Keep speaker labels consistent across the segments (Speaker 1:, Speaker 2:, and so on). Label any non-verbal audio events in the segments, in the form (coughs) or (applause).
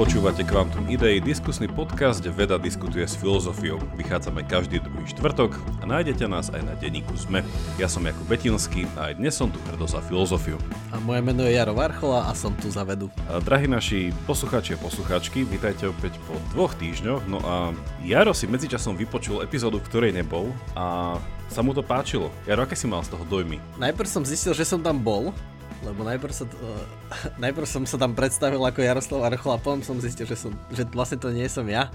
Speaker 1: Počúvate Quantum Idei, diskusný podcast, veda diskutuje s filozofiou. Vychádzame každý druhý štvrtok a nájdete nás aj na denníku ZME. Ja som Jakub Betinský a aj dnes som tu hrdo za filozofiu.
Speaker 2: A moje meno je Jaro Varchola a som tu za vedu.
Speaker 1: A drahí naši poslucháči a poslucháčky, vítajte opäť po dvoch týždňoch. No a Jaro si medzičasom vypočul epizódu, v ktorej nebol a sa mu to páčilo. Jaro, aké si mal z toho dojmy?
Speaker 2: Najprv som zistil, že som tam bol, lebo najprv, sa, uh, (laughs) najprv som sa tam predstavil ako Jaroslav Archol a potom som zistil, že, som, že vlastne to nie som ja.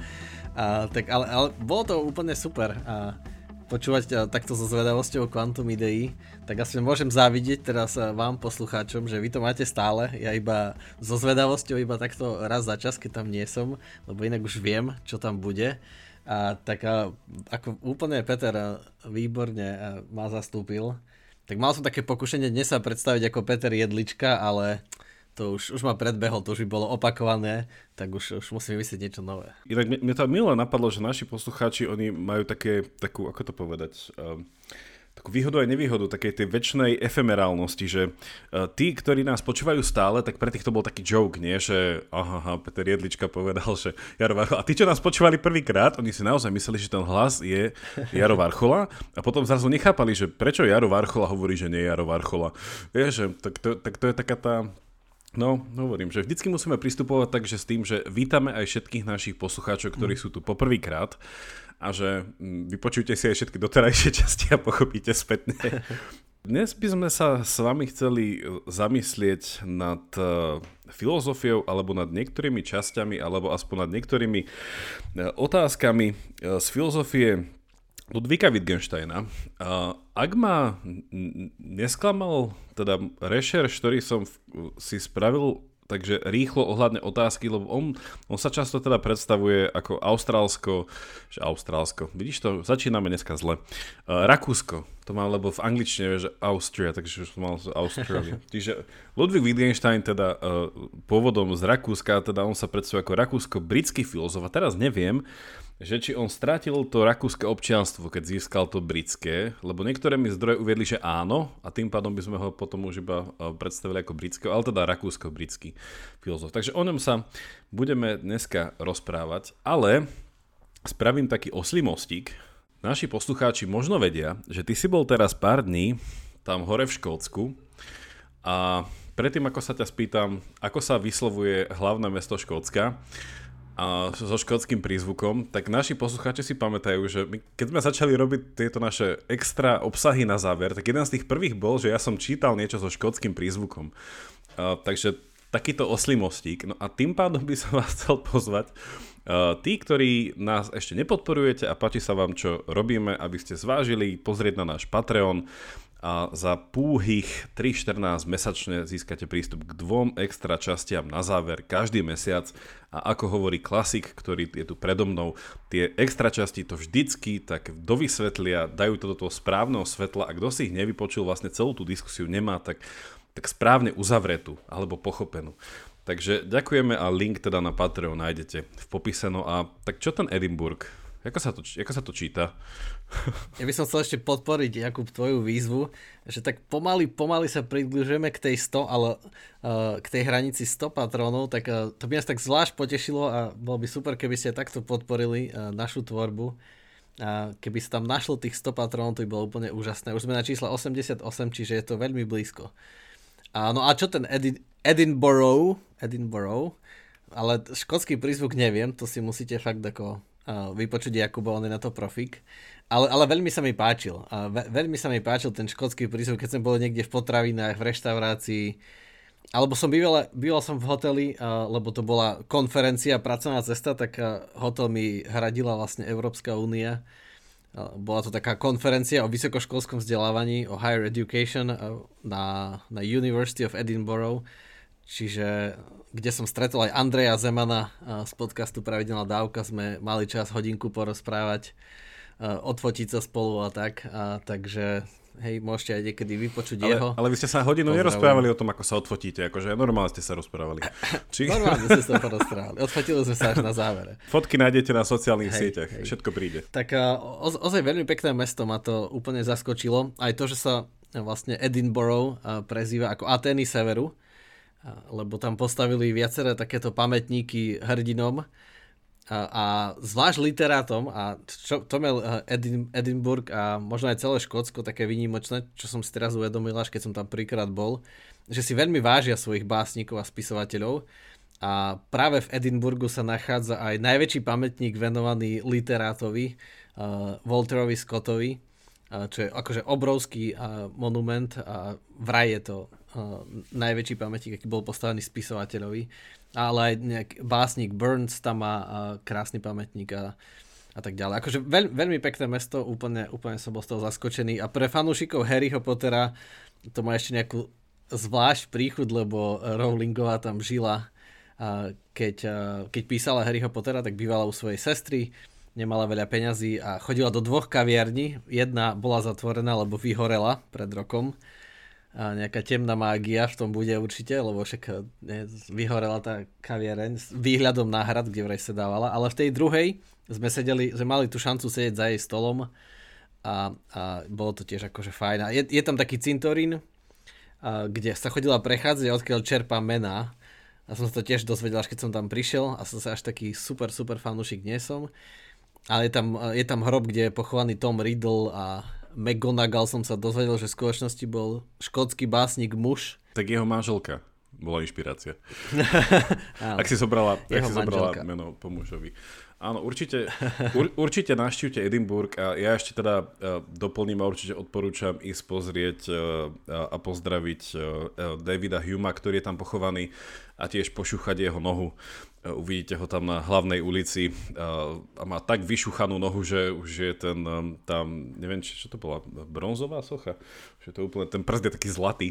Speaker 2: Uh, tak, ale, ale bolo to úplne super. Uh, počúvať uh, takto so zvedavosťou Quantum Idei, tak asi môžem závidieť teraz vám poslucháčom, že vy to máte stále, ja iba so zvedavosťou iba takto raz za čas, keď tam nie som, lebo inak už viem, čo tam bude. A tak a, ako úplne Peter a, výborne a, ma zastúpil tak mal som také pokušenie dnes sa predstaviť ako Peter Jedlička, ale to už, už ma predbehol, to už by bolo opakované, tak už, už musím vymyslieť niečo nové.
Speaker 1: Inak mne, mne to milé napadlo, že naši poslucháči, oni majú také, takú, ako to povedať, um, takú výhodu aj nevýhodu takej tej väčšnej efemerálnosti, že uh, tí, ktorí nás počúvajú stále, tak pre tých to bol taký joke, nie? Že aha, aha Peter Jedlička povedal, že Jaro. A tí, čo nás počúvali prvýkrát, oni si naozaj mysleli, že ten hlas je Jaro Varchola a potom zrazu nechápali, že prečo Jaro Varchola hovorí, že nie je Jaro. Vieš, že tak to, tak to je taká tá No, hovorím, že vždycky musíme pristupovať tak, že s tým, že vítame aj všetkých našich poslucháčov, ktorí mm. sú tu poprvýkrát a že mm, vypočujte si aj všetky doterajšie (laughs) časti a pochopíte spätne. (laughs) Dnes by sme sa s vami chceli e, zamyslieť nad e, filozofiou alebo nad niektorými časťami alebo aspoň nad niektorými e, otázkami z filozofie Ludvíka Wittgensteina. Ak ma nesklamal teda rešerš, ktorý som si spravil takže rýchlo ohľadne otázky, lebo on, on sa často teda predstavuje ako Austrálsko, že Austrálsko, vidíš to, začíname dneska zle. Uh, Rakúsko, to mám, lebo v angličtine že Austria, takže už mal Australia. (laughs) Čiže Ludwig Wittgenstein teda uh, pôvodom z Rakúska, teda on sa predstavuje ako rakúsko-britský filozof a teraz neviem, že či on strátil to rakúske občianstvo, keď získal to britské, lebo niektoré mi zdroje uviedli, že áno, a tým pádom by sme ho potom už iba e, predstavili ako britského, ale teda rakúsko-britský filozof. Takže o ňom sa budeme dneska rozprávať, ale spravím taký oslý mostík. Naši poslucháči možno vedia, že ty si bol teraz pár dní tam hore v Škótsku a predtým ako sa ťa spýtam, ako sa vyslovuje hlavné mesto Škótska, a so škótským prízvukom, tak naši poslucháči si pamätajú, že my, keď sme začali robiť tieto naše extra obsahy na záver, tak jeden z tých prvých bol, že ja som čítal niečo so škótským prízvukom. A, takže takýto oslý. No a tým pádom by som (laughs) vás chcel pozvať, Uh, tí, ktorí nás ešte nepodporujete a páči sa vám, čo robíme, aby ste zvážili pozrieť na náš Patreon a za púhých 3.14 mesačne získate prístup k dvom extra častiam na záver každý mesiac a ako hovorí klasik, ktorý je tu predo mnou, tie extra časti to vždycky tak dovysvetlia, dajú to do toho správneho svetla a kto si ich nevypočul, vlastne celú tú diskusiu nemá tak, tak správne uzavretú alebo pochopenú. Takže ďakujeme a link teda na Patreon nájdete v popise. No a tak čo ten Edinburgh? Ako sa to, ako sa to číta?
Speaker 2: Ja by som chcel ešte podporiť Jakub tvoju výzvu, že tak pomaly, pomaly sa približujeme k tej 100, ale uh, k tej hranici 100 patrónov, tak uh, to by nás tak zvlášť potešilo a bolo by super, keby ste takto podporili uh, našu tvorbu. A keby sa tam našlo tých 100 patrónov, to by bolo úplne úžasné. Už sme na čísla 88, čiže je to veľmi blízko. A, no a čo ten Edi- Edinburgh, Edinburgh, ale škótsky prízvuk neviem, to si musíte fakt ako vypočuť Jakuba, on je na to profik. Ale, ale veľmi sa mi páčil. A ve, veľmi sa mi páčil ten škótsky prízvuk, keď som bol niekde v potravinách, v reštaurácii. Alebo som býval, býval som v hoteli, a, lebo to bola konferencia, pracovná cesta, tak a, hotel mi hradila vlastne Európska únia. Bola to taká konferencia o vysokoškolskom vzdelávaní, o higher education na, na University of Edinburgh. Čiže kde som stretol aj Andreja Zemana z podcastu Pravidelná dávka. Sme mali čas hodinku porozprávať, odfotiť sa spolu a tak. A, takže hej, môžete aj niekedy vypočuť
Speaker 1: ale,
Speaker 2: jeho.
Speaker 1: Ale vy ste sa hodinu Pozdravujem. nerozprávali o tom, ako sa odfotíte, akože normálne ste sa rozprávali. (coughs)
Speaker 2: Či... normálne ste sa porozprávali. Odfotili sme sa až na závere.
Speaker 1: Fotky nájdete na sociálnych hej, sieťach, hej. všetko príde.
Speaker 2: Tak o, ozaj veľmi pekné mesto ma to úplne zaskočilo. Aj to, že sa vlastne Edinburgh prezýva ako Atény severu lebo tam postavili viaceré takéto pamätníky hrdinom a, a zvlášť literátom a čo, to mal Edin, Edinburgh a možno aj celé Škótsko také výnimočné, čo som si teraz uvedomil, až keď som tam príkrát bol, že si veľmi vážia svojich básnikov a spisovateľov. A práve v Edinburgu sa nachádza aj najväčší pamätník venovaný literátovi uh, Walterovi Scottovi, uh, čo je akože obrovský uh, monument a vraj je to najväčší pamätník, aký bol postavený spisovateľovi ale aj nejak básnik Burns tam má krásny pamätník a, a tak ďalej. Akože veľ, veľmi pekné mesto, úplne, úplne som bol z toho zaskočený a pre fanúšikov Harryho Pottera to má ešte nejakú zvlášť príchod, lebo Rowlingová tam žila a keď, keď písala Harryho Pottera, tak bývala u svojej sestry, nemala veľa peňazí a chodila do dvoch kaviarní. Jedna bola zatvorená, lebo vyhorela pred rokom a nejaká temná mágia v tom bude určite, lebo však ne, vyhorela tá kaviareň s výhľadom na hrad, kde vraj sedávala, ale v tej druhej sme sedeli, sme mali tú šancu sedieť za jej stolom a, a bolo to tiež akože fajn. A je, je tam taký cintorín, a, kde sa chodila prechádzať, odkiaľ čerpá mená. A som sa to tiež dozvedel, až keď som tam prišiel a som sa až taký super, super fanúšik nie som. Ale je tam, je tam hrob, kde je pochovaný Tom Riddle a McGonagall som sa dozvedel, že v skutočnosti bol škótsky básnik muž.
Speaker 1: Tak jeho manželka bola inšpirácia. (laughs) ak si zobrala, ak si zobrala meno po mužovi. Áno, určite, ur, určite naštívte Edinburgh a ja ešte teda uh, doplním a určite odporúčam ísť pozrieť uh, a pozdraviť uh, Davida Huma, ktorý je tam pochovaný a tiež pošúchať jeho nohu. Uh, uvidíte ho tam na hlavnej ulici uh, a má tak vyšuchanú nohu, že už je ten tam, neviem, či, čo to bola, bronzová socha? Že to úplne, ten prst je taký zlatý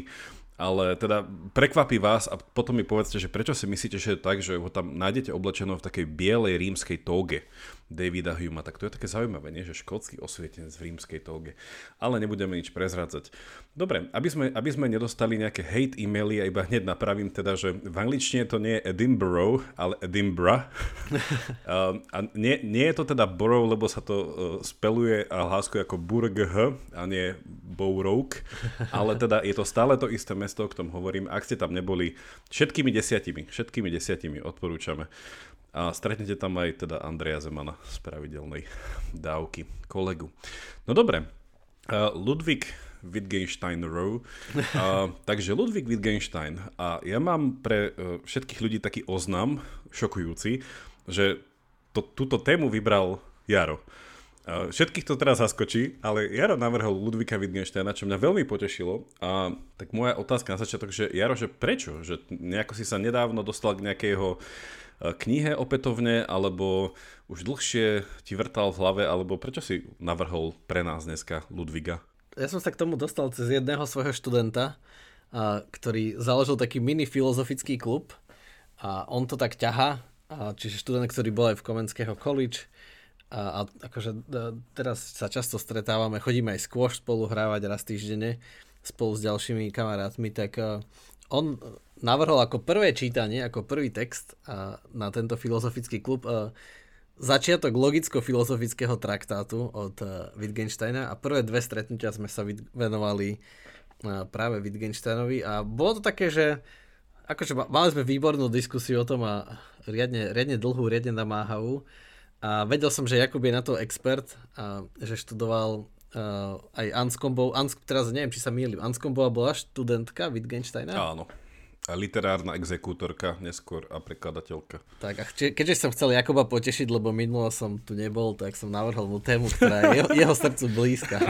Speaker 1: ale teda prekvapí vás a potom mi povedzte, že prečo si myslíte, že je tak, že ho tam nájdete oblečeného v takej bielej rímskej tóge Davida Huma. Tak to je také zaujímavé, nie? že škótsky osvietenec v rímskej tóge. Ale nebudeme nič prezrádzať. Dobre, aby sme, aby sme nedostali nejaké hate e-maily a iba hneď napravím teda, že v angličtine to nie je Edinburgh, ale Edinburgh. (laughs) a nie, nie je to teda borough, lebo sa to uh, speluje a hláskuje ako burg a nie Borough. Ale teda je to stále to isté mesto, o ktorom hovorím. Ak ste tam neboli, všetkými desiatimi, všetkými desiatimi odporúčame. A stretnete tam aj teda Andreja Zemana z pravidelnej (laughs) dávky, kolegu. No dobre, Ludvík Wittgenstein Row. Uh, (laughs) takže Ludwig Wittgenstein. A ja mám pre uh, všetkých ľudí taký oznam, šokujúci, že to, túto tému vybral Jaro. Uh, všetkých to teraz zaskočí, ale Jaro navrhol Ludvika Wittgensteina, čo mňa veľmi potešilo. A tak moja otázka na začiatok, že Jaro, že prečo? Že nejako si sa nedávno dostal k nejakého E, knihe opätovne, alebo už dlhšie ti vrtal v hlave, alebo prečo si navrhol pre nás dneska Ludviga?
Speaker 2: Ja som sa k tomu dostal cez jedného svojho študenta, a, ktorý založil taký mini filozofický klub a on to tak ťaha, a, čiže študent, ktorý bol aj v Komenského college a, a akože a, teraz sa často stretávame, chodíme aj skôr spolu hrávať raz týždenne spolu s ďalšími kamarátmi, tak a, on navrhol ako prvé čítanie, ako prvý text na tento filozofický klub začiatok logicko-filozofického traktátu od a, Wittgensteina a prvé dve stretnutia sme sa venovali a, práve Wittgensteinovi a bolo to také, že akože mali sme výbornú diskusiu o tom a riadne, riadne dlhú, riadne namáhavú a vedel som, že Jakub je na to expert a že študoval uh, aj Anskombo, Ans, teraz neviem, či sa mýlim, Anskombo bola študentka Wittgensteina?
Speaker 1: Áno. A literárna exekútorka, neskôr a prekladateľka.
Speaker 2: Tak a keďže som chcel Jakoba potešiť, lebo minulo som tu nebol, tak som navrhol mu tému, ktorá je jeho, jeho srdcu blízka.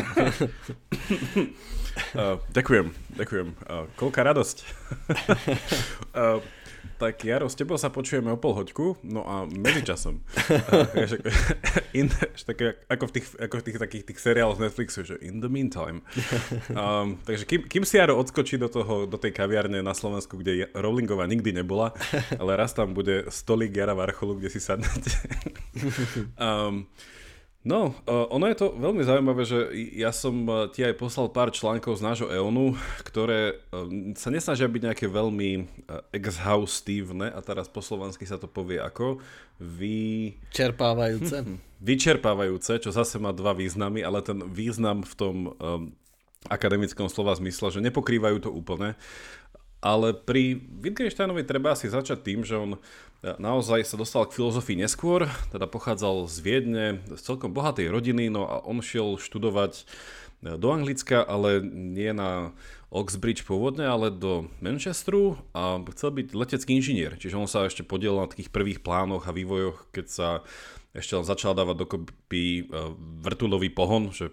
Speaker 1: uh, (laughs) ďakujem, ďakujem. Uh, koľká radosť. uh, (laughs) tak Jaro, s tebou sa počujeme o pol hoďku, no a medzičasom. (laughs) (laughs) in, také, ako, v tých, ako v tých takých tých seriáloch z Netflixu, že in the meantime. (laughs) Um, takže kým, kým si Jaro odskočí do, toho, do tej kaviarne na Slovensku, kde Rowlingová nikdy nebola, ale raz tam bude stolík Jara Varcholu, kde si sadnete. um, No, uh, ono je to veľmi zaujímavé, že ja som uh, ti aj poslal pár článkov z nášho EONu, ktoré uh, sa nesnažia byť nejaké veľmi exhaustívne, a teraz po slovensky sa to povie ako vy...
Speaker 2: Čerpávajúce.
Speaker 1: Vyčerpávajúce, čo zase má dva významy, ale ten význam v tom um, akademickom slova zmysle, že nepokrývajú to úplne ale pri Wittgensteinovi treba si začať tým, že on naozaj sa dostal k filozofii neskôr, teda pochádzal z Viedne, z celkom bohatej rodiny, no a on šiel študovať do Anglicka, ale nie na Oxbridge pôvodne, ale do Manchesteru a chcel byť letecký inžinier. Čiže on sa ešte podielal na takých prvých plánoch a vývojoch, keď sa ešte len začal dávať dokopy e, vrtulový pohon, že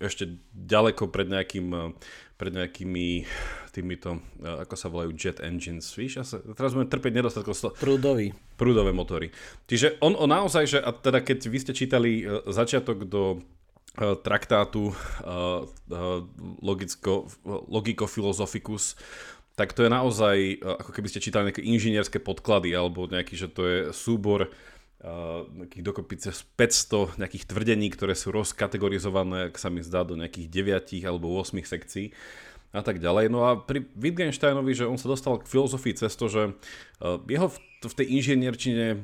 Speaker 1: ešte ďaleko pred nejakým e, pred nejakými týmito, e, ako sa volajú jet engines, víš, ja sa, teraz budem trpieť nedostatkom slova.
Speaker 2: Prúdový.
Speaker 1: Prúdové motory. Čiže on, on naozaj, že, a teda keď vy ste čítali začiatok do traktátu logicko, Logico Philosophicus, tak to je naozaj, ako keby ste čítali nejaké inžinierské podklady, alebo nejaký, že to je súbor nejakých dokopy cez 500 nejakých tvrdení, ktoré sú rozkategorizované, ak sa mi zdá, do nejakých 9 alebo 8 sekcií a tak ďalej. No a pri Wittgensteinovi, že on sa dostal k filozofii cez to, že jeho v, tej inžinierčine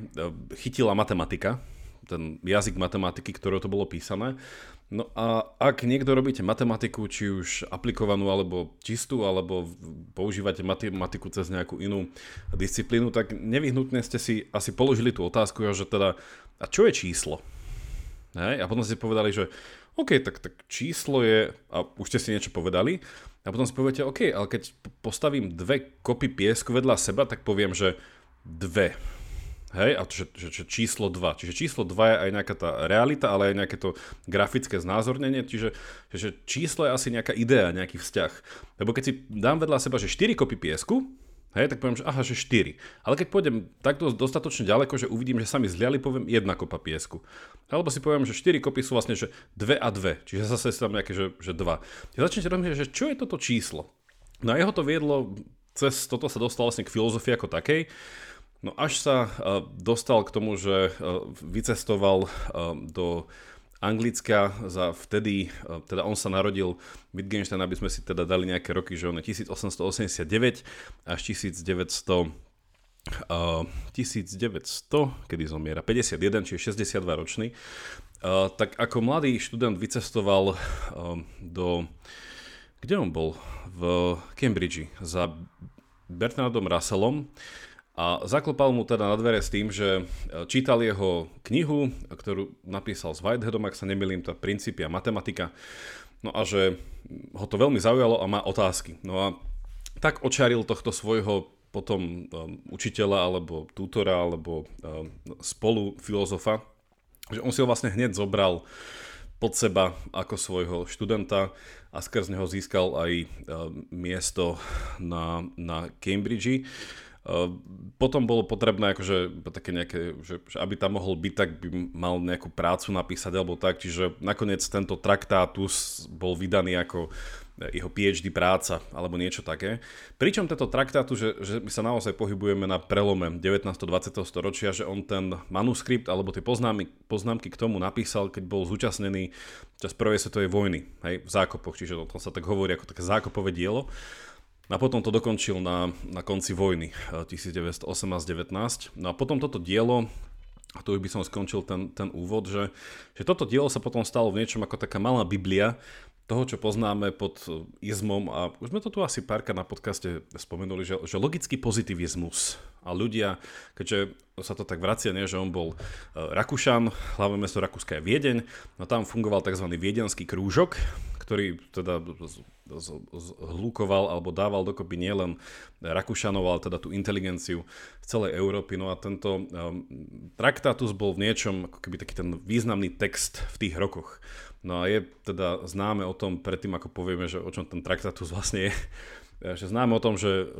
Speaker 1: chytila matematika, ten jazyk matematiky, ktorého to bolo písané. No a ak niekto robíte matematiku, či už aplikovanú alebo čistú, alebo používate matematiku cez nejakú inú disciplínu, tak nevyhnutne ste si asi položili tú otázku, že teda, a čo je číslo? Hej? A potom ste povedali, že OK, tak, tak číslo je, a už ste si niečo povedali, a potom si poviete, OK, ale keď postavím dve kopy piesku vedľa seba, tak poviem, že dve. Hej, a že, že, že číslo 2. Čiže číslo 2 je aj nejaká tá realita, ale aj nejaké to grafické znázornenie, čiže že číslo je asi nejaká idea, nejaký vzťah. Lebo keď si dám vedľa seba, že 4 kopy piesku, hej, tak poviem, že aha, že 4. Ale keď pôjdem takto dostatočne ďaleko, že uvidím, že sa mi zliali, poviem jedna kopa piesku. Alebo si poviem, že 4 kopy sú vlastne, že 2 a 2, čiže zase tam nejaké, že, že 2. Ja začnete rozmýšľať, že čo je toto číslo? No a jeho to viedlo, cez toto sa dostal vlastne k filozofii ako takej, No až sa uh, dostal k tomu, že uh, vycestoval uh, do Anglicka za vtedy, teda on sa narodil Wittgenstein, aby sme si teda dali nejaké roky, že on je 1889 až 1900 Uh, 1900, kedy zomiera, 51, čiže 62 ročný, uh, tak ako mladý študent vycestoval uh, do, kde on bol? V Cambridge za Bernardom Russellom, a zaklopal mu teda na dvere s tým, že e, čítal jeho knihu, ktorú napísal s Whiteheadom, ak sa nemýlim, tá Principia matematika. No a že ho to veľmi zaujalo a má otázky. No a tak očaril tohto svojho potom um, učiteľa alebo tutora alebo um, spolu filozofa, že on si ho vlastne hneď zobral pod seba ako svojho študenta a skrz neho získal aj um, miesto na, na Cambridge. Ehm, potom bolo potrebné, akože, také nejaké, že, že aby tam mohol byť, tak by mal nejakú prácu napísať alebo tak, čiže nakoniec tento traktátus bol vydaný ako jeho PhD práca alebo niečo také. Pričom tento traktátu, že, že my sa naozaj pohybujeme na prelome 19. 20. storočia, že on ten manuskript alebo tie poznámky, poznámky k tomu napísal, keď bol zúčastnený čas prvej svetovej vojny hej, v zákopoch, čiže to sa tak hovorí ako také zákopové dielo. A potom to dokončil na, na konci vojny 1918-19. Eh, no a potom toto dielo, a tu by som skončil ten, ten úvod, že, že toto dielo sa potom stalo v niečom ako taká malá Biblia toho, čo poznáme pod eh, izmom a už sme to tu asi párka na podcaste spomenuli, že, že logický pozitivizmus a ľudia, keďže sa to tak vracia, nie, že on bol eh, Rakúšan, hlavné mesto Rakúska je Viedeň, no tam fungoval tzv. viedenský krúžok, ktorý teda zhlukoval alebo dával dokopy nielen Rakúšanov, ale teda tú inteligenciu z celej Európy. No a tento um, traktátus bol v niečom ako keby taký ten významný text v tých rokoch. No a je teda známe o tom, predtým ako povieme, že o čom ten traktátus vlastne je, (laughs) že známe o tom, že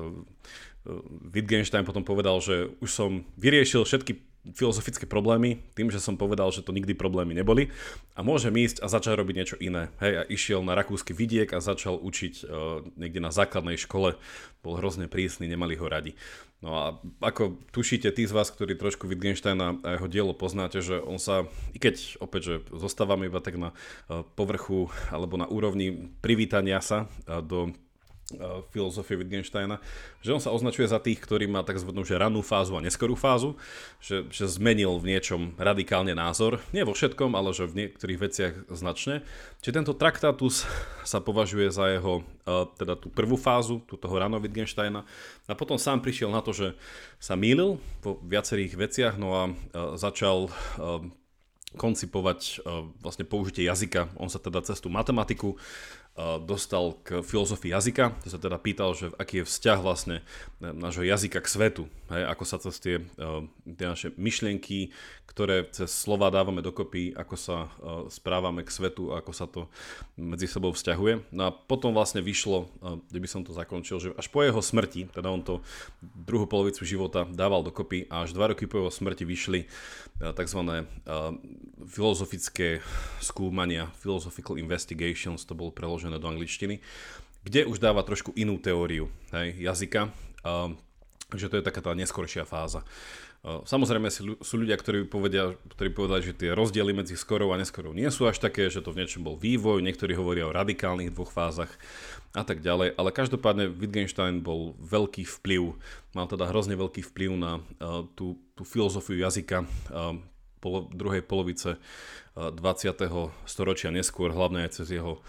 Speaker 1: Wittgenstein potom povedal, že už som vyriešil všetky filozofické problémy tým, že som povedal, že to nikdy problémy neboli a môžem ísť a začať robiť niečo iné. Hej, a išiel na rakúsky vidiek a začal učiť uh, niekde na základnej škole. Bol hrozne prísny, nemali ho radi. No a ako tušíte tí z vás, ktorí trošku Wittgensteina a jeho dielo poznáte, že on sa, i keď opäť, že zostávame iba tak na uh, povrchu alebo na úrovni privítania sa uh, do filozofie Wittgensteina, že on sa označuje za tých, ktorí má tzv. Že ranú fázu a neskorú fázu, že, že zmenil v niečom radikálne názor, nie vo všetkom, ale že v niektorých veciach značne. Čiže tento traktátus sa považuje za jeho, teda tú prvú fázu, tú toho rano Wittgensteina a potom sám prišiel na to, že sa mýlil vo viacerých veciach, no a začal koncipovať vlastne použitie jazyka. On sa teda cez tú matematiku dostal k filozofii jazyka, to sa teda pýtal, že aký je vzťah vlastne nášho jazyka k svetu, hej, ako sa cez tie, tie naše myšlienky, ktoré cez slova dávame dokopy, ako sa správame k svetu, ako sa to medzi sebou vzťahuje. No a potom vlastne vyšlo, kde by som to zakončil, že až po jeho smrti, teda on to druhú polovicu života dával dokopy a až dva roky po jeho smrti vyšli tzv. filozofické skúmania, philosophical investigations, to bolo preložené preložené do angličtiny, kde už dáva trošku inú teóriu hej, jazyka, uh, že to je taká tá neskoršia fáza. Samozrejme sú ľudia, ktorí, povedia, ktorí povedali, že tie rozdiely medzi skorou a neskorou nie sú až také, že to v niečom bol vývoj, niektorí hovoria o radikálnych dvoch fázach a tak ďalej, ale každopádne Wittgenstein bol veľký vplyv, mal teda hrozne veľký vplyv na tú, tú filozofiu jazyka polo, druhej polovice uh, 20. storočia neskôr, hlavne aj cez jeho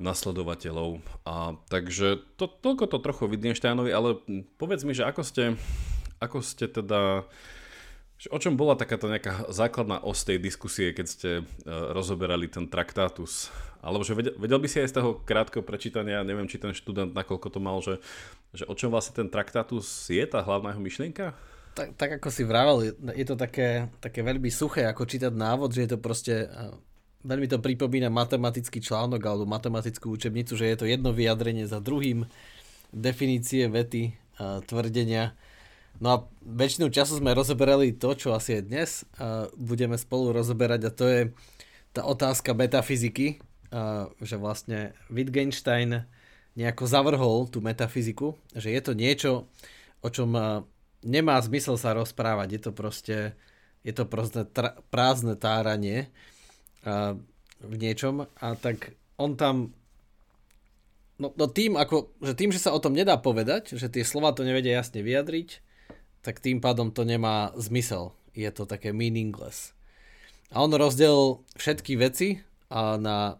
Speaker 1: nasledovateľov. A, takže to, toľko to trochu Wittgensteinovi, ale povedz mi, že ako ste, ako ste teda... O čom bola takáto nejaká základná os tej diskusie, keď ste uh, rozoberali ten traktátus? Alebo že vedel, vedel by si aj z toho krátkeho prečítania, neviem, či ten študent nakoľko to mal, že, že o čom vlastne ten traktátus je, tá hlavná jeho myšlienka?
Speaker 2: Tak, tak ako si vravel, je to také, také veľmi suché, ako čítať návod, že je to proste veľmi to pripomína matematický článok alebo matematickú učebnicu, že je to jedno vyjadrenie za druhým, definície, vety, tvrdenia. No a väčšinu času sme rozoberali to, čo asi je dnes budeme spolu rozoberať a to je tá otázka metafyziky, že vlastne Wittgenstein nejako zavrhol tú metafyziku, že je to niečo, o čom nemá zmysel sa rozprávať, je to proste je to proste tra- prázdne táranie v niečom a tak on tam no, no tým, ako, že tým, že sa o tom nedá povedať, že tie slova to nevedia jasne vyjadriť, tak tým pádom to nemá zmysel. Je to také meaningless. A on rozdelil všetky veci a na,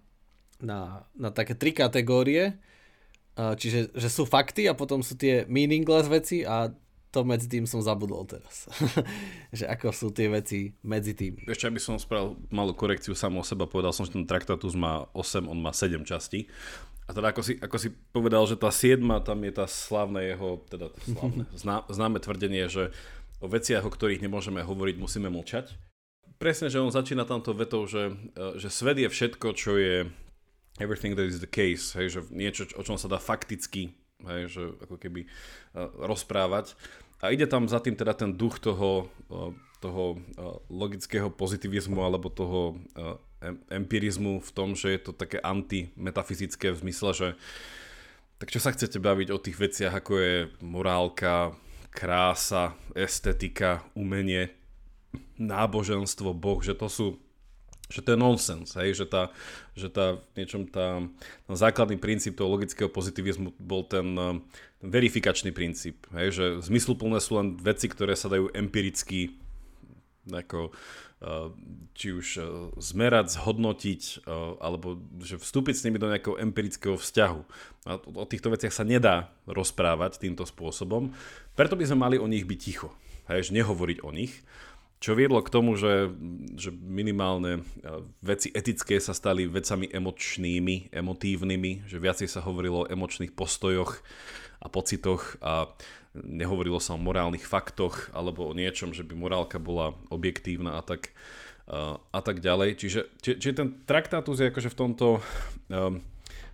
Speaker 2: na, na také tri kategórie, čiže že sú fakty a potom sú tie meaningless veci a to medzi tým som zabudol teraz. (laughs) že ako sú tie veci medzi tým.
Speaker 1: Ešte aby som spravil malú korekciu sám o seba, povedal som, že ten traktatus má 8, on má 7 častí. A teda ako si, ako si povedal, že tá 7, tam je tá slávne jeho, teda slávne, (laughs) zná, známe tvrdenie, že o veciach, o ktorých nemôžeme hovoriť, musíme mlčať. Presne, že on začína tamto vetou, že, e, že svet je všetko, čo je everything that is the case, hej, že niečo, o čom sa dá fakticky hej, že ako keby uh, rozprávať. A ide tam za tým teda ten duch toho, uh, toho uh, logického pozitivizmu alebo toho empirizmu v tom, že je to také antimetafyzické v zmysle, že tak čo sa chcete baviť o tých veciach, ako je morálka, krása, estetika, umenie, náboženstvo, Boh, že to sú že to je nonsens, hej, že, tá, že tá, niečom tá, ten základný princíp toho logického pozitivizmu bol ten, eh, ten verifikačný princíp, hej, že zmysluplné sú len veci, ktoré sa dajú empiricky ako, eh, či už eh, zmerať, zhodnotiť, alebo že vstúpiť s nimi do nejakého empirického vzťahu. A o týchto veciach sa nedá rozprávať týmto spôsobom, preto by sme mali o nich byť ticho, hej, že nehovoriť o nich. Čo viedlo k tomu, že, že minimálne e, veci etické sa stali vecami emočnými, emotívnymi, že viacej sa hovorilo o emočných postojoch a pocitoch a nehovorilo sa o morálnych faktoch alebo o niečom, že by morálka bola objektívna a tak, a, a tak ďalej. Čiže, či, čiže ten traktátus je akože v tomto um,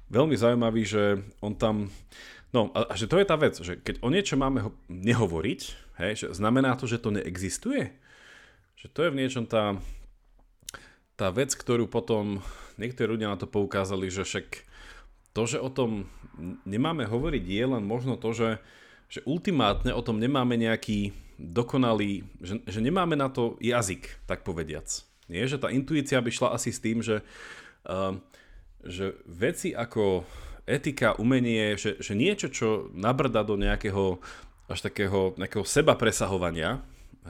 Speaker 1: veľmi zaujímavý, že on tam... No a, a že to je tá vec, že keď o niečo máme ho, nehovoriť, hej, že znamená to, že to neexistuje? Že to je v niečom tá, tá vec, ktorú potom niektorí ľudia na to poukázali, že však to, že o tom nemáme hovoriť, je len možno to, že, že ultimátne o tom nemáme nejaký dokonalý, že, že nemáme na to jazyk, tak povediac. Nie, že tá intuícia by šla asi s tým, že, uh, že veci ako etika, umenie, že, že niečo, čo nabrda do nejakého až takého nejakého seba presahovania,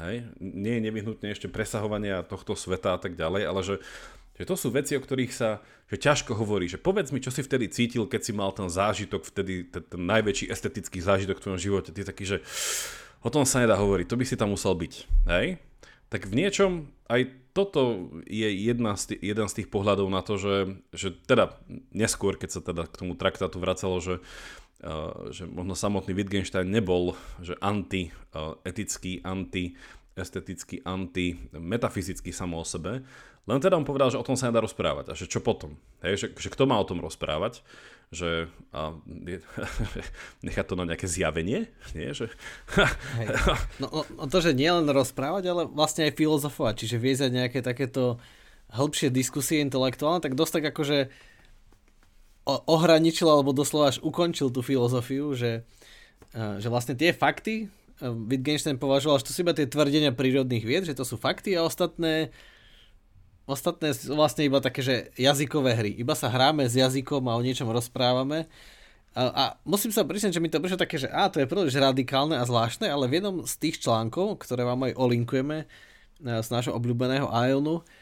Speaker 1: hej, nie je nevyhnutne ešte presahovania tohto sveta a tak ďalej, ale že, že to sú veci, o ktorých sa že ťažko hovorí, že povedz mi, čo si vtedy cítil, keď si mal ten zážitok, vtedy ten, ten najväčší estetický zážitok v tvojom živote, ty taký, že o tom sa nedá hovoriť, to by si tam musel byť, hej? Tak v niečom aj toto je jedna z tých, jeden z tých pohľadov na to, že, že teda neskôr, keď sa teda k tomu traktátu vracalo, že, že možno samotný Wittgenstein nebol že anti-etický, anti-estetický, anti-metafyzický samo o sebe, len teda on povedal, že o tom sa nedá rozprávať. A že čo potom, hej, že, že kto má o tom rozprávať, že a, je, (laughs) nechá to na nejaké zjavenie, nie? Že, (laughs)
Speaker 2: no, no, no to, že nie len rozprávať, ale vlastne aj filozofovať, čiže viezať nejaké takéto hĺbšie diskusie intelektuálne, tak dosť tak akože ohraničil alebo doslova až ukončil tú filozofiu, že, že vlastne tie fakty Wittgenstein považoval, že to sú iba tie tvrdenia prírodných vied, že to sú fakty a ostatné Ostatné sú vlastne iba také, že jazykové hry. Iba sa hráme s jazykom a o niečom rozprávame. A, a musím sa priznať, že mi to prišlo také, že á, to je príliš radikálne a zvláštne, ale v jednom z tých článkov, ktoré vám aj olinkujeme e, z nášho obľúbeného Ionu, e,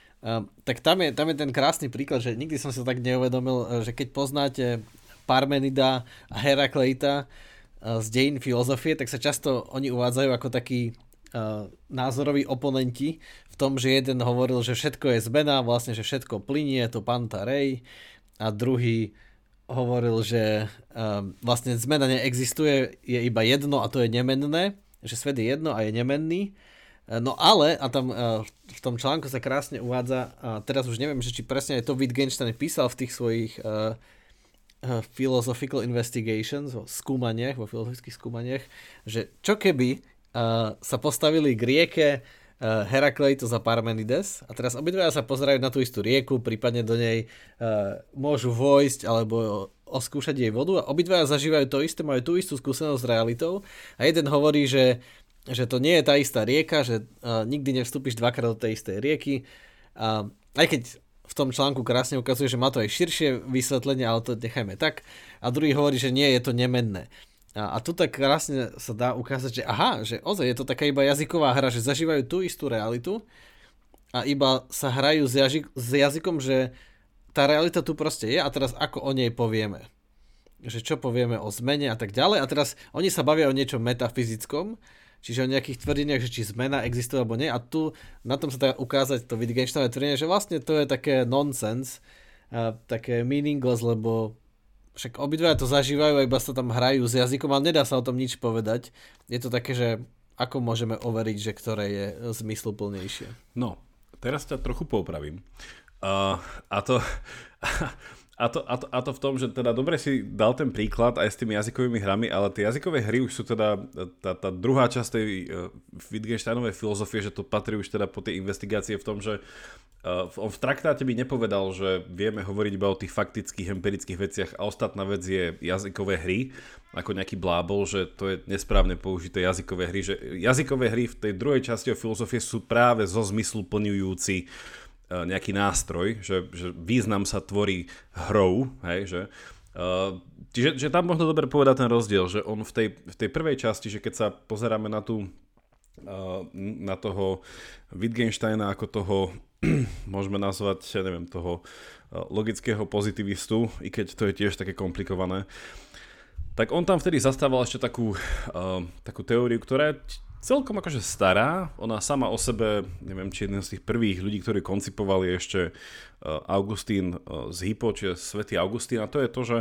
Speaker 2: tak tam je, tam je ten krásny príklad, že nikdy som si tak neuvedomil, e, že keď poznáte Parmenida a Herakleita z dejín filozofie, tak sa často oni uvádzajú ako takí názoroví oponenti v tom, že jeden hovoril, že všetko je zmena, vlastne, že všetko plinie, to panta rej a druhý hovoril, že vlastne zmena neexistuje, je iba jedno a to je nemenné, že svet je jedno a je nemenný. Uh, no ale, a tam uh, v tom článku sa krásne uvádza, a teraz už neviem, že či presne aj to Wittgenstein písal v tých svojich uh, philosophical investigations, vo skúmaniach, vo filozofických skúmaniach, že čo keby uh, sa postavili k rieke uh, Herakleitos a Parmenides a teraz obidvaja sa pozerajú na tú istú rieku, prípadne do nej uh, môžu vojsť alebo oskúšať jej vodu a obidvaja zažívajú to isté, majú tú istú skúsenosť s realitou a jeden hovorí, že, že to nie je tá istá rieka, že uh, nikdy nevstúpiš dvakrát do tej istej rieky a aj keď v tom článku krásne ukazuje, že má to aj širšie vysvetlenie, ale to nechajme tak. A druhý hovorí, že nie, je to nemenné. A, a tu tak krásne sa dá ukázať, že aha, že ozaj je to taká iba jazyková hra, že zažívajú tú istú realitu a iba sa hrajú s, jazyk, s jazykom, že tá realita tu proste je a teraz ako o nej povieme. Že čo povieme o zmene a tak ďalej. A teraz oni sa bavia o niečom metafyzickom, čiže o nejakých tvrdeniach, že či zmena existuje alebo nie. A tu na tom sa dá ukázať to Wittgensteinové tvrdenie, že vlastne to je také nonsense, a také meaningless, lebo však obidva to zažívajú, iba sa tam hrajú s jazykom, ale nedá sa o tom nič povedať. Je to také, že ako môžeme overiť, že ktoré je zmysluplnejšie?
Speaker 1: No, teraz ťa trochu popravím. Uh, a to... (laughs) A to, a, to, a to v tom, že teda dobre si dal ten príklad aj s tými jazykovými hrami, ale tie jazykové hry už sú teda tá, tá druhá časť tej uh, Wittgensteinovej filozofie, že to patrí už teda po tej investigácie v tom, že uh, on v traktáte by nepovedal, že vieme hovoriť iba o tých faktických, empirických veciach a ostatná vec je jazykové hry, ako nejaký blábol, že to je nesprávne použité jazykové hry, že jazykové hry v tej druhej časti o filozofie sú práve zo zmyslu plňujúci E, nejaký nástroj, že, že význam sa tvorí hrou, hej, že Uh, čiže že tam možno dobre povedať ten rozdiel, že on v tej, v tej prvej časti, že keď sa pozeráme na tú uh, na toho Wittgensteina ako toho (clears throat) môžeme nazvať, ja neviem, toho logického pozitivistu, i keď to je tiež také komplikované, tak on tam vtedy zastával ešte takú, uh, takú teóriu, ktorá je celkom akože stará. Ona sama o sebe, neviem, či jeden z tých prvých ľudí, ktorí koncipovali ešte eh, Augustín eh, z Hypo, čiže svätý Augustín. A to je to, že,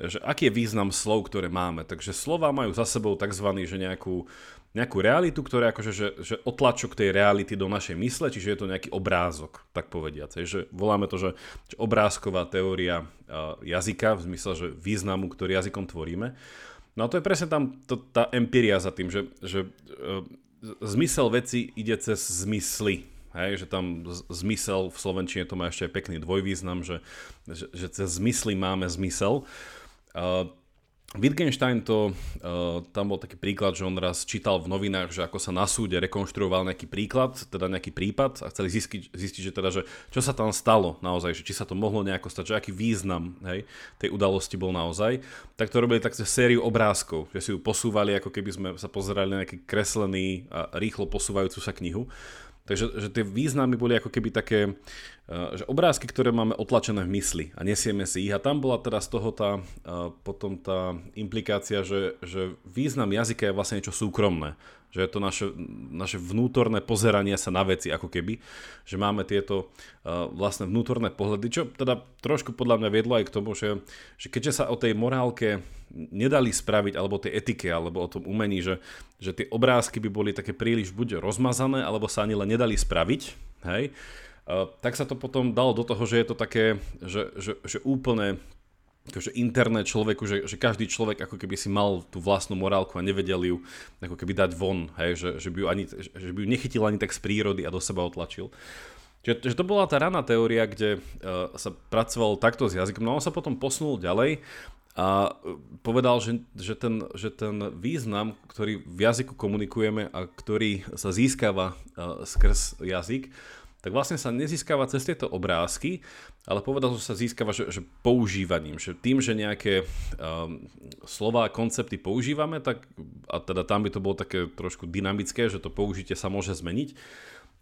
Speaker 1: že aký je význam slov, ktoré máme. Takže slova majú za sebou tzv. že nejakú, nejakú realitu, ktorá akože, že, že otlačok tej reality do našej mysle, čiže je to nejaký obrázok, tak povediac. Že voláme to, že, že obrázková teória uh, jazyka, v zmysle, že významu, ktorý jazykom tvoríme. No a to je presne tam to, tá empiria za tým, že, že e, zmysel veci ide cez zmysly. Hej, že tam zmysel v Slovenčine to má ešte aj pekný dvojvýznam, že, že, že cez zmysly máme zmysel. E, Wittgenstein to, uh, tam bol taký príklad, že on raz čítal v novinách, že ako sa na súde rekonštruoval nejaký príklad, teda nejaký prípad a chceli zistiť, zistiť že teda, že čo sa tam stalo naozaj, že či sa to mohlo nejako stať, že aký význam hej, tej udalosti bol naozaj, tak to robili tak cez sériu obrázkov, že si ju posúvali, ako keby sme sa pozerali na nejaký kreslený a rýchlo posúvajúcu sa knihu. Takže že tie významy boli ako keby také, eh, že obrázky, ktoré máme otlačené v mysli a nesieme si ich. A tam bola teda z toho tá, eh, potom tá implikácia, že, že význam jazyka je vlastne niečo súkromné že je to naše, naše vnútorné pozeranie sa na veci, ako keby, že máme tieto uh, vlastne vnútorné pohľady, čo teda trošku podľa mňa viedlo aj k tomu, že, že keďže sa o tej morálke nedali spraviť, alebo tej etike, alebo o tom umení, že, že tie obrázky by boli také príliš buď rozmazané, alebo sa ani len nedali spraviť, hej, uh, tak sa to potom dalo do toho, že je to také, že, že, že úplne akože interné človeku, že, že každý človek ako keby si mal tú vlastnú morálku a nevedel ju ako keby dať von, hej, že, že, by ju ani, že by ju nechytil ani tak z prírody a do seba otlačil. Čiže že to bola tá raná teória, kde uh, sa pracoval takto s jazykom, no on sa potom posunul ďalej a povedal, že, že, ten, že ten význam, ktorý v jazyku komunikujeme a ktorý sa získava uh, skrz jazyk, tak vlastne sa nezískava cez tieto obrázky, ale povedal, že sa získava že, že používaním, že tým, že nejaké um, slova a koncepty používame, tak, a teda tam by to bolo také trošku dynamické, že to použitie sa môže zmeniť,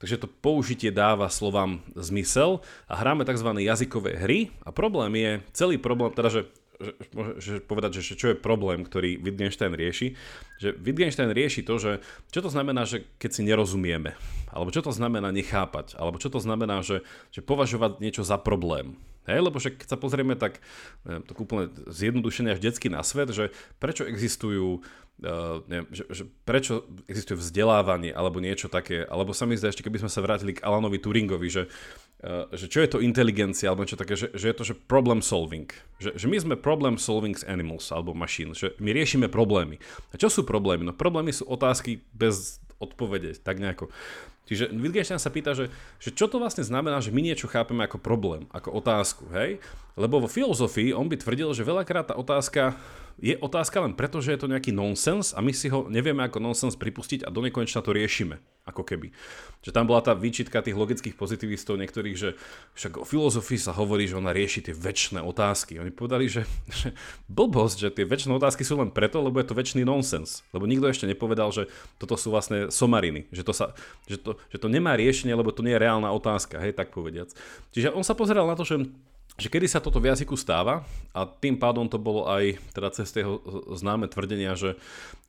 Speaker 1: takže to použitie dáva slovám zmysel a hráme tzv. jazykové hry a problém je, celý problém, teda že že, že povedať, že čo je problém, ktorý Wittgenstein rieši, že Wittgenstein rieši to, že čo to znamená, že keď si nerozumieme, alebo čo to znamená nechápať, alebo čo to znamená, že, že považovať niečo za problém. Hej, lebo že keď sa pozrieme tak, neviem, tak úplne zjednodušené až detsky na svet, že prečo existujú Uh, neviem, že, že prečo existuje vzdelávanie alebo niečo také, alebo sa mi zdá ešte, keby sme sa vrátili k Alanovi Turingovi, že Eh, že čo je to inteligencia, alebo čo také, že, že je to, že problem solving. Že, že my sme problem solving animals, alebo machine, že my riešime problémy. A čo sú problémy? No problémy sú otázky bez odpovede, tak nejako. Čiže Wittgenstein sa pýta, že, že čo to vlastne znamená, že my niečo chápeme ako problém, ako otázku, hej? Lebo vo filozofii on by tvrdil, že veľakrát tá otázka je otázka len preto, že je to nejaký nonsens a my si ho nevieme ako nonsens pripustiť a do nekonečna to riešime, ako keby. Že tam bola tá výčitka tých logických pozitivistov niektorých, že však o filozofii sa hovorí, že ona rieši tie väčšie otázky. Oni povedali, že, (laughs) že blbosť, že tie väčšie otázky sú len preto, lebo je to väčší nonsens. Lebo nikto ešte nepovedal, že toto sú vlastne somariny, že to, sa, že to, že to nemá riešenie, lebo to nie je reálna otázka, hej, tak povediac. Čiže on sa pozeral na to, že že kedy sa toto v jazyku stáva a tým pádom to bolo aj teda cez jeho známe tvrdenia, že,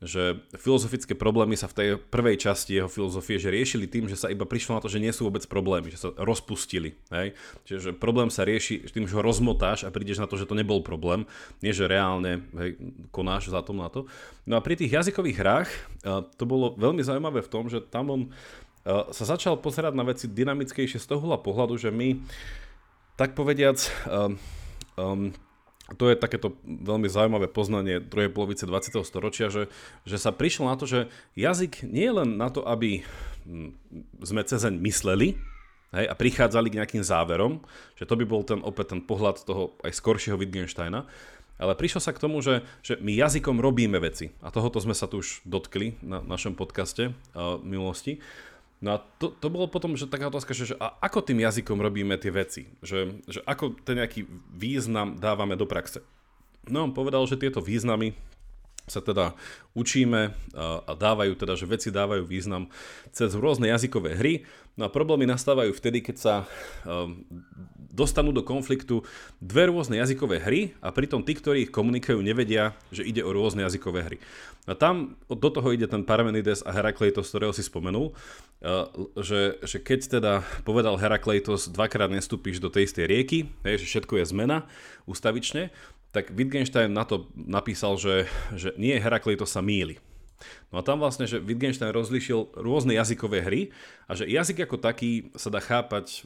Speaker 1: že filozofické problémy sa v tej prvej časti jeho filozofie že riešili tým, že sa iba prišlo na to, že nie sú vôbec problémy, že sa rozpustili. Hej? Čiže problém sa rieši tým, že ho rozmotáš a prídeš na to, že to nebol problém, nie že reálne hej, konáš za tom na to. No a pri tých jazykových hrách to bolo veľmi zaujímavé v tom, že tam on sa začal pozerať na veci dynamickejšie z toho pohľadu, že my tak povediac, um, um, to je takéto veľmi zaujímavé poznanie druhej polovice 20. storočia, že, že sa prišlo na to, že jazyk nie je len na to, aby hm, sme cezeň mysleli hej, a prichádzali k nejakým záverom, že to by bol ten opäť ten pohľad toho aj skoršieho Wittgensteina, ale prišlo sa k tomu, že, že my jazykom robíme veci. A tohoto sme sa tu už dotkli na našom podcaste uh, minulosti. No a to, to bolo potom, že taká otázka, že, že a ako tým jazykom robíme tie veci? Že, že ako ten nejaký význam dávame do praxe? No on povedal, že tieto významy sa teda učíme a dávajú teda, že veci dávajú význam cez rôzne jazykové hry. No a problémy nastávajú vtedy, keď sa dostanú do konfliktu dve rôzne jazykové hry a pritom tí, ktorí ich komunikujú, nevedia, že ide o rôzne jazykové hry. A tam do toho ide ten Parmenides a Herakleitos, ktorého si spomenul, že, že keď teda povedal Herakleitos, dvakrát nestúpiš do tej istej rieky, že všetko je zmena ústavične, tak Wittgenstein na to napísal, že, že nie Herakleitos sa míli. No a tam vlastne, že Wittgenstein rozlišil rôzne jazykové hry a že jazyk ako taký sa dá chápať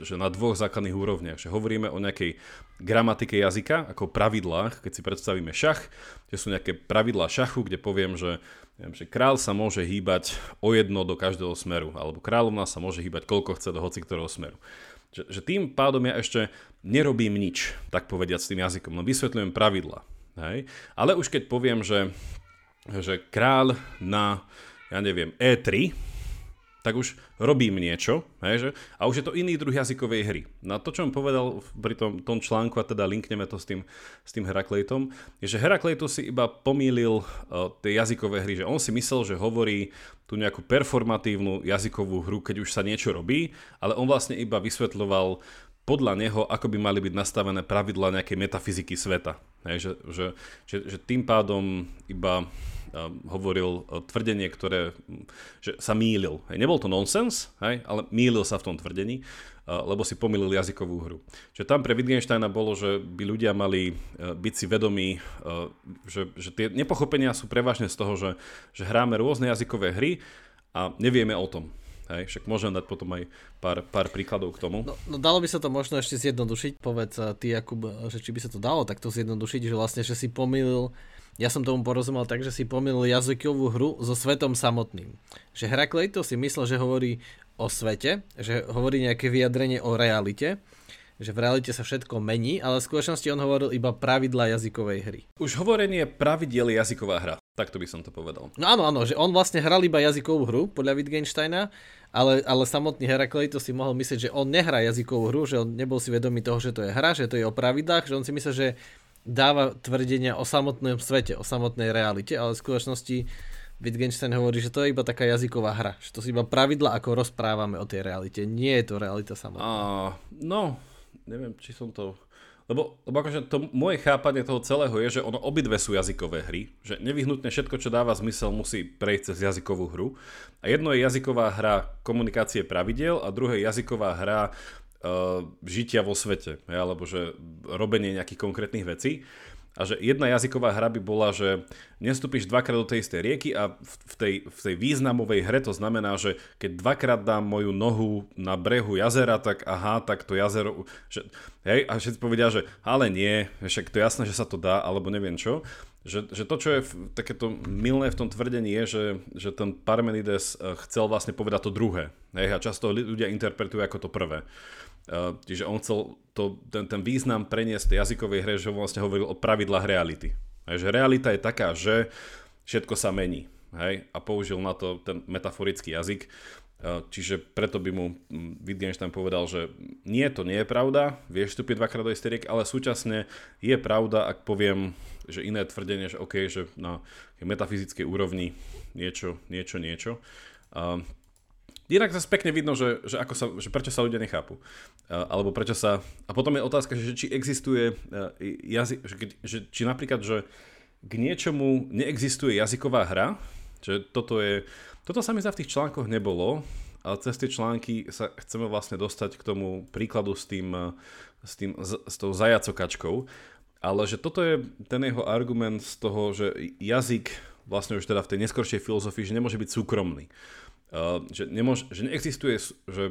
Speaker 1: že na dvoch základných úrovniach. Že hovoríme o nejakej gramatike jazyka, ako pravidlách, keď si predstavíme šach, že sú nejaké pravidlá šachu, kde poviem, že, neviem, že král sa môže hýbať o jedno do každého smeru, alebo kráľovna sa môže hýbať koľko chce do hoci ktorého smeru. Že, že tým pádom ja ešte nerobím nič, tak povediať s tým jazykom, no vysvetľujem pravidla. Hej? Ale už keď poviem, že, že král na, ja neviem, E3, tak už robím niečo, hej, že? a už je to iný druh jazykovej hry. Na to, čo som povedal pri tom, tom článku, a teda linkneme to s tým, s tým Herakleitom, je, že Herakleitos si iba pomýlil uh, tie jazykové hry, že on si myslel, že hovorí tú nejakú performatívnu jazykovú hru, keď už sa niečo robí, ale on vlastne iba vysvetľoval podľa neho, ako by mali byť nastavené pravidla nejakej metafyziky sveta. Hej, že, že, že, že tým pádom iba hovoril tvrdenie, ktoré že sa mýlil. Hej, nebol to nonsens, hej, ale mýlil sa v tom tvrdení, lebo si pomýlil jazykovú hru. Čiže tam pre Wittgensteina bolo, že by ľudia mali e, byť si vedomí, že, že tie nepochopenia sú prevažne z toho, že, že hráme rôzne jazykové hry a nevieme o tom. Hej, však môžem dať potom aj pár, pár príkladov k tomu.
Speaker 2: No, no dalo by sa to možno ešte zjednodušiť. Povedz ty, Jakub, že či by sa to dalo takto zjednodušiť, že vlastne, že si pomýlil ja som tomu porozumel tak, že si pomýlil jazykovú hru so svetom samotným. Že Herakleito si myslel, že hovorí o svete, že hovorí nejaké vyjadrenie o realite, že v realite sa všetko mení, ale v skutočnosti on hovoril iba pravidla jazykovej hry.
Speaker 1: Už hovorenie pravidiel je jazyková hra. Takto by som to povedal.
Speaker 2: No áno, áno, že on vlastne hral iba jazykovú hru podľa Wittgensteina, ale, ale samotný Herakleito si mohol myslieť, že on nehrá jazykovú hru, že on nebol si vedomý toho, že to je hra, že to je o pravidlách, že on si myslel, že dáva tvrdenia o samotnom svete, o samotnej realite, ale v skutočnosti Wittgenstein hovorí, že to je iba taká jazyková hra, že to sú iba pravidla, ako rozprávame o tej realite. Nie je to realita samotná.
Speaker 1: Uh, no, neviem, či som to... Lebo, lebo akože to moje chápanie toho celého je, že ono obidve sú jazykové hry, že nevyhnutne všetko, čo dáva zmysel, musí prejsť cez jazykovú hru. A jedno je jazyková hra komunikácie pravidel a druhé je jazyková hra uh, žitia vo svete, ja, alebo že robenie nejakých konkrétnych vecí. A že jedna jazyková hra by bola, že nestúpiš dvakrát do tej istej rieky a v tej, v tej významovej hre to znamená, že keď dvakrát dám moju nohu na brehu jazera, tak aha, tak to jazero... Že, hej, a všetci povedia, že ale nie, však to je jasné, že sa to dá, alebo neviem čo. Že, že to, čo je v, takéto milné v tom tvrdení je, že, že ten Parmenides eh, chcel vlastne povedať to druhé. Hej, a často ľudia interpretujú ako to prvé. Uh, čiže on chcel to, ten, ten význam preniesť tej jazykovej hre, že vlastne hovoril o pravidlách reality. Hej, že realita je taká, že všetko sa mení. Hej, a použil na to ten metaforický jazyk. Uh, čiže preto by mu mm, Wittgenstein povedal, že nie, to nie je pravda, vieš vstúpiť dvakrát do istej ale súčasne je pravda, ak poviem, že iné tvrdenie, že OK, že na metafyzickej úrovni niečo, niečo, niečo. Inak zase pekne vidno, že, že, ako sa, že prečo sa ľudia nechápu. Alebo prečo sa... A potom je otázka, že či existuje uh, jazyk... Že, že, či napríklad, že k niečomu neexistuje jazyková hra, že toto je... Toto sa mi za v tých článkoch nebolo, ale cez tie články sa chceme vlastne dostať k tomu príkladu s tým, s, tým, s, s tou zajacokačkou. Ale že toto je ten jeho argument z toho, že jazyk vlastne už teda v tej neskoršej filozofii, že nemôže byť súkromný. Uh, že, nemôž, že neexistuje, že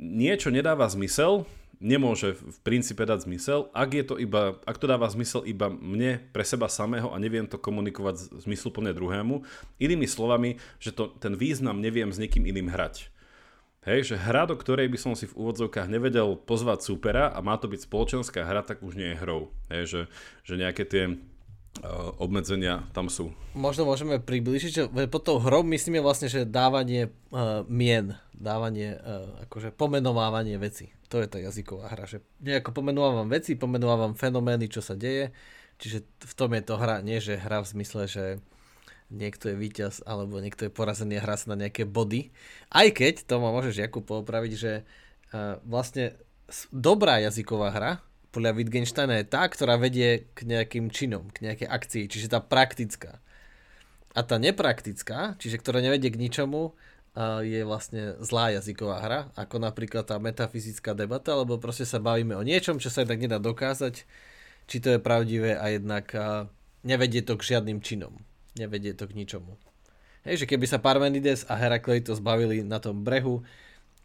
Speaker 1: niečo nedáva zmysel, nemôže v princípe dať zmysel, ak, je to iba, ak to dáva zmysel iba mne, pre seba samého a neviem to komunikovať zmysluplne druhému. Inými slovami, že to, ten význam neviem s niekým iným hrať. Hej, že hra, do ktorej by som si v úvodzovkách nevedel pozvať supera a má to byť spoločenská hra, tak už nie je hrou. Hej, že, že nejaké tie obmedzenia tam sú.
Speaker 2: Možno môžeme približiť, že pod tou hrou myslíme vlastne, že dávanie uh, mien, dávanie, uh, akože pomenovávanie veci. To je tá jazyková hra, že nejako pomenovávam veci, pomenovávam fenomény, čo sa deje, čiže v tom je to hra, nie že hra v zmysle, že niekto je víťaz alebo niekto je porazený a hrá sa na nejaké body. Aj keď, to ma môžeš Jakub poopraviť, že uh, vlastne dobrá jazyková hra podľa Wittgensteina je tá, ktorá vedie k nejakým činom, k nejakej akcii, čiže tá praktická. A tá nepraktická, čiže ktorá nevedie k ničomu, je vlastne zlá jazyková hra, ako napríklad tá metafyzická debata, lebo proste sa bavíme o niečom, čo sa jednak nedá dokázať, či to je pravdivé a jednak nevedie to k žiadnym činom. Nevedie to k ničomu. Hej, že keby sa Parmenides a Herakleitos bavili na tom brehu,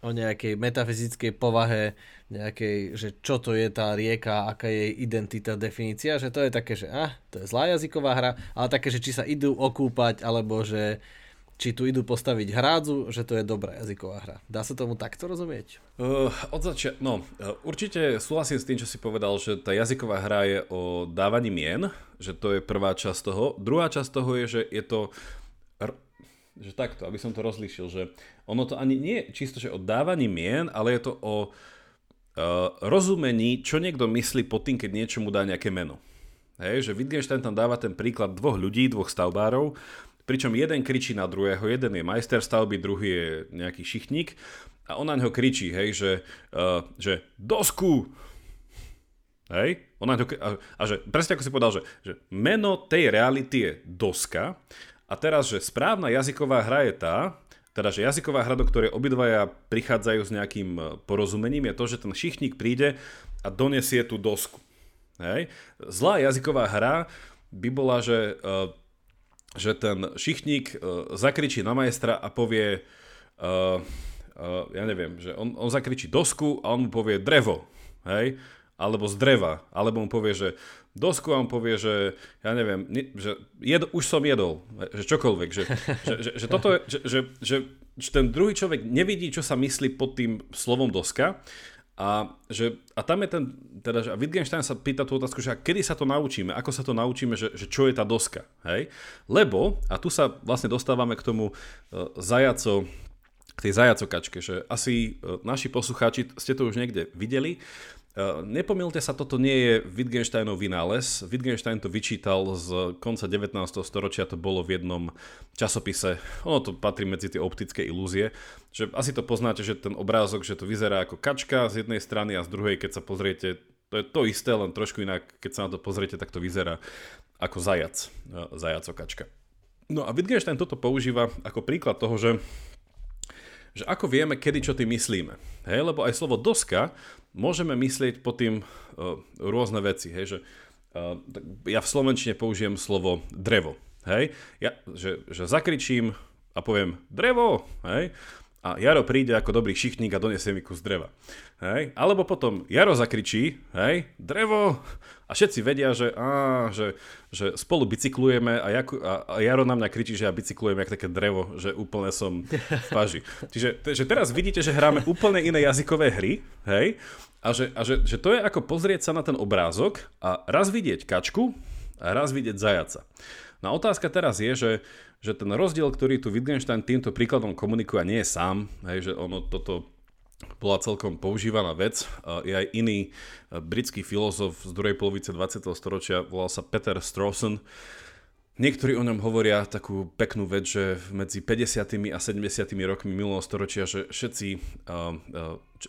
Speaker 2: o nejakej metafyzickej povahe, nejakej, že čo to je tá rieka, aká je jej identita, definícia, že to je také, že ah, to je zlá jazyková hra, ale také, že či sa idú okúpať, alebo že či tu idú postaviť hrádzu, že to je dobrá jazyková hra. Dá sa tomu takto rozumieť?
Speaker 1: Uh, od začia- no, uh, určite súhlasím s tým, čo si povedal, že tá jazyková hra je o dávaní mien, že to je prvá časť toho. Druhá časť toho je, že je to že takto, aby som to rozlíšil, že ono to ani nie je čisto, že o dávaní mien, ale je to o uh, rozumení, čo niekto myslí pod tým, keď niečomu dá nejaké meno. Hej, že Wittgenstein tam dáva ten príklad dvoch ľudí, dvoch stavbárov, pričom jeden kričí na druhého, jeden je majster stavby, druhý je nejaký šichtník a on na neho kričí, hej, že, uh, že dosku, hej, on a, a že, presne ako si povedal, že, že meno tej reality je doska a teraz, že správna jazyková hra je tá, teda, že jazyková hra, do ktorej obidvaja prichádzajú s nejakým e, porozumením, je to, že ten šichtník príde a donesie tú dosku. Hej. Zlá jazyková hra by bola, že uh, že ten šichtník uh, zakričí na majstra a povie, ja neviem, že on, on zakričí dosku a on mu povie drevo, hej, alebo z dreva, alebo mu povie, že dosku on povie, že ja neviem, že jed, už som jedol, že čokoľvek, že, (laughs) že, že, že toto je, že, že, že, že ten druhý človek nevidí, čo sa myslí pod tým slovom doska a, že, a tam je ten, teda, že, Wittgenstein sa pýta tú otázku, že kedy sa to naučíme, ako sa to naučíme, že, že čo je tá doska, hej? Lebo, a tu sa vlastne dostávame k tomu uh, zajaco, k tej zajacokačke, že asi uh, naši poslucháči ste to už niekde videli, Uh, nepomílte sa, toto nie je Wittgensteinov vynález. Wittgenstein to vyčítal z konca 19. storočia, to bolo v jednom časopise. Ono to patrí medzi tie optické ilúzie. Že asi to poznáte, že ten obrázok, že to vyzerá ako kačka z jednej strany a z druhej, keď sa pozriete, to je to isté, len trošku inak, keď sa na to pozriete, tak to vyzerá ako zajac, uh, zajacokačka. No a Wittgenstein toto používa ako príklad toho, že že ako vieme, kedy čo tým myslíme. Hej, lebo aj slovo doska môžeme myslieť pod tým uh, rôzne veci. Hej, že, uh, ja v slovenčine použijem slovo drevo. Hej, ja, že, že zakričím a poviem drevo, hej, a Jaro príde ako dobrý šichtník a donesie mi kus dreva. Hej? Alebo potom Jaro zakričí, hej, drevo, a všetci vedia, že, á, že, že spolu bicyklujeme a, Jaku, a, a Jaro na mňa kričí, že ja bicyklujem jak také drevo, že úplne som v paži. Čiže že teraz vidíte, že hráme úplne iné jazykové hry, hej, a, že, a že, že to je ako pozrieť sa na ten obrázok a raz vidieť kačku a raz vidieť zajaca. No a otázka teraz je, že, že ten rozdiel, ktorý tu Wittgenstein týmto príkladom komunikuje, nie je sám, hej, že ono toto bola celkom používaná vec. Je aj iný e, britský filozof z druhej polovice 20. storočia, volal sa Peter Strawson. Niektorí o ňom hovoria takú peknú vec, že medzi 50. a 70. rokmi minulého storočia, že všetci uh,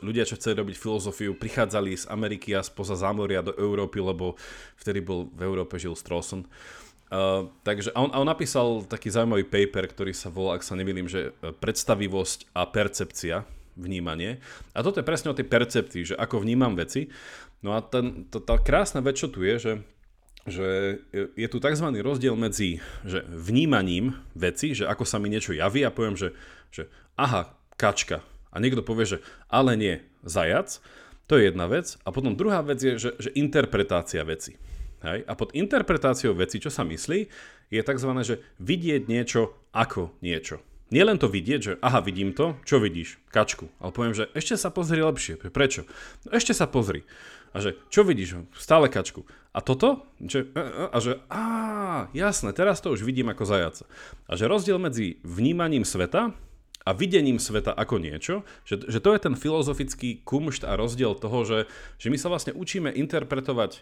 Speaker 1: ľudia, čo chceli robiť filozofiu, prichádzali z Ameriky a spoza zámoria do Európy, lebo vtedy bol v Európe žil Strawson. Uh, takže on, on napísal taký zaujímavý paper, ktorý sa volá, ak sa nemýlim, že predstavivosť a percepcia vnímanie. A toto je presne o tej percepcii, že ako vnímam veci. No a ten, to, tá krásna vec, čo tu je, že, že je tu tzv. rozdiel medzi že vnímaním veci, že ako sa mi niečo javí a poviem, že, že aha, kačka. A niekto povie, že ale nie, zajac. To je jedna vec. A potom druhá vec je, že, že interpretácia veci. Hej? A pod interpretáciou veci, čo sa myslí, je tzv. že vidieť niečo ako niečo. Nielen to vidieť, že aha, vidím to, čo vidíš? Kačku. Ale poviem, že ešte sa pozri lepšie. Prečo? No ešte sa pozri. A že, čo vidíš? Stále kačku. A toto? Že, a že, á, jasné, teraz to už vidím ako zajaca. A že rozdiel medzi vnímaním sveta a videním sveta ako niečo, že, že to je ten filozofický kumšt a rozdiel toho, že, že my sa vlastne učíme interpretovať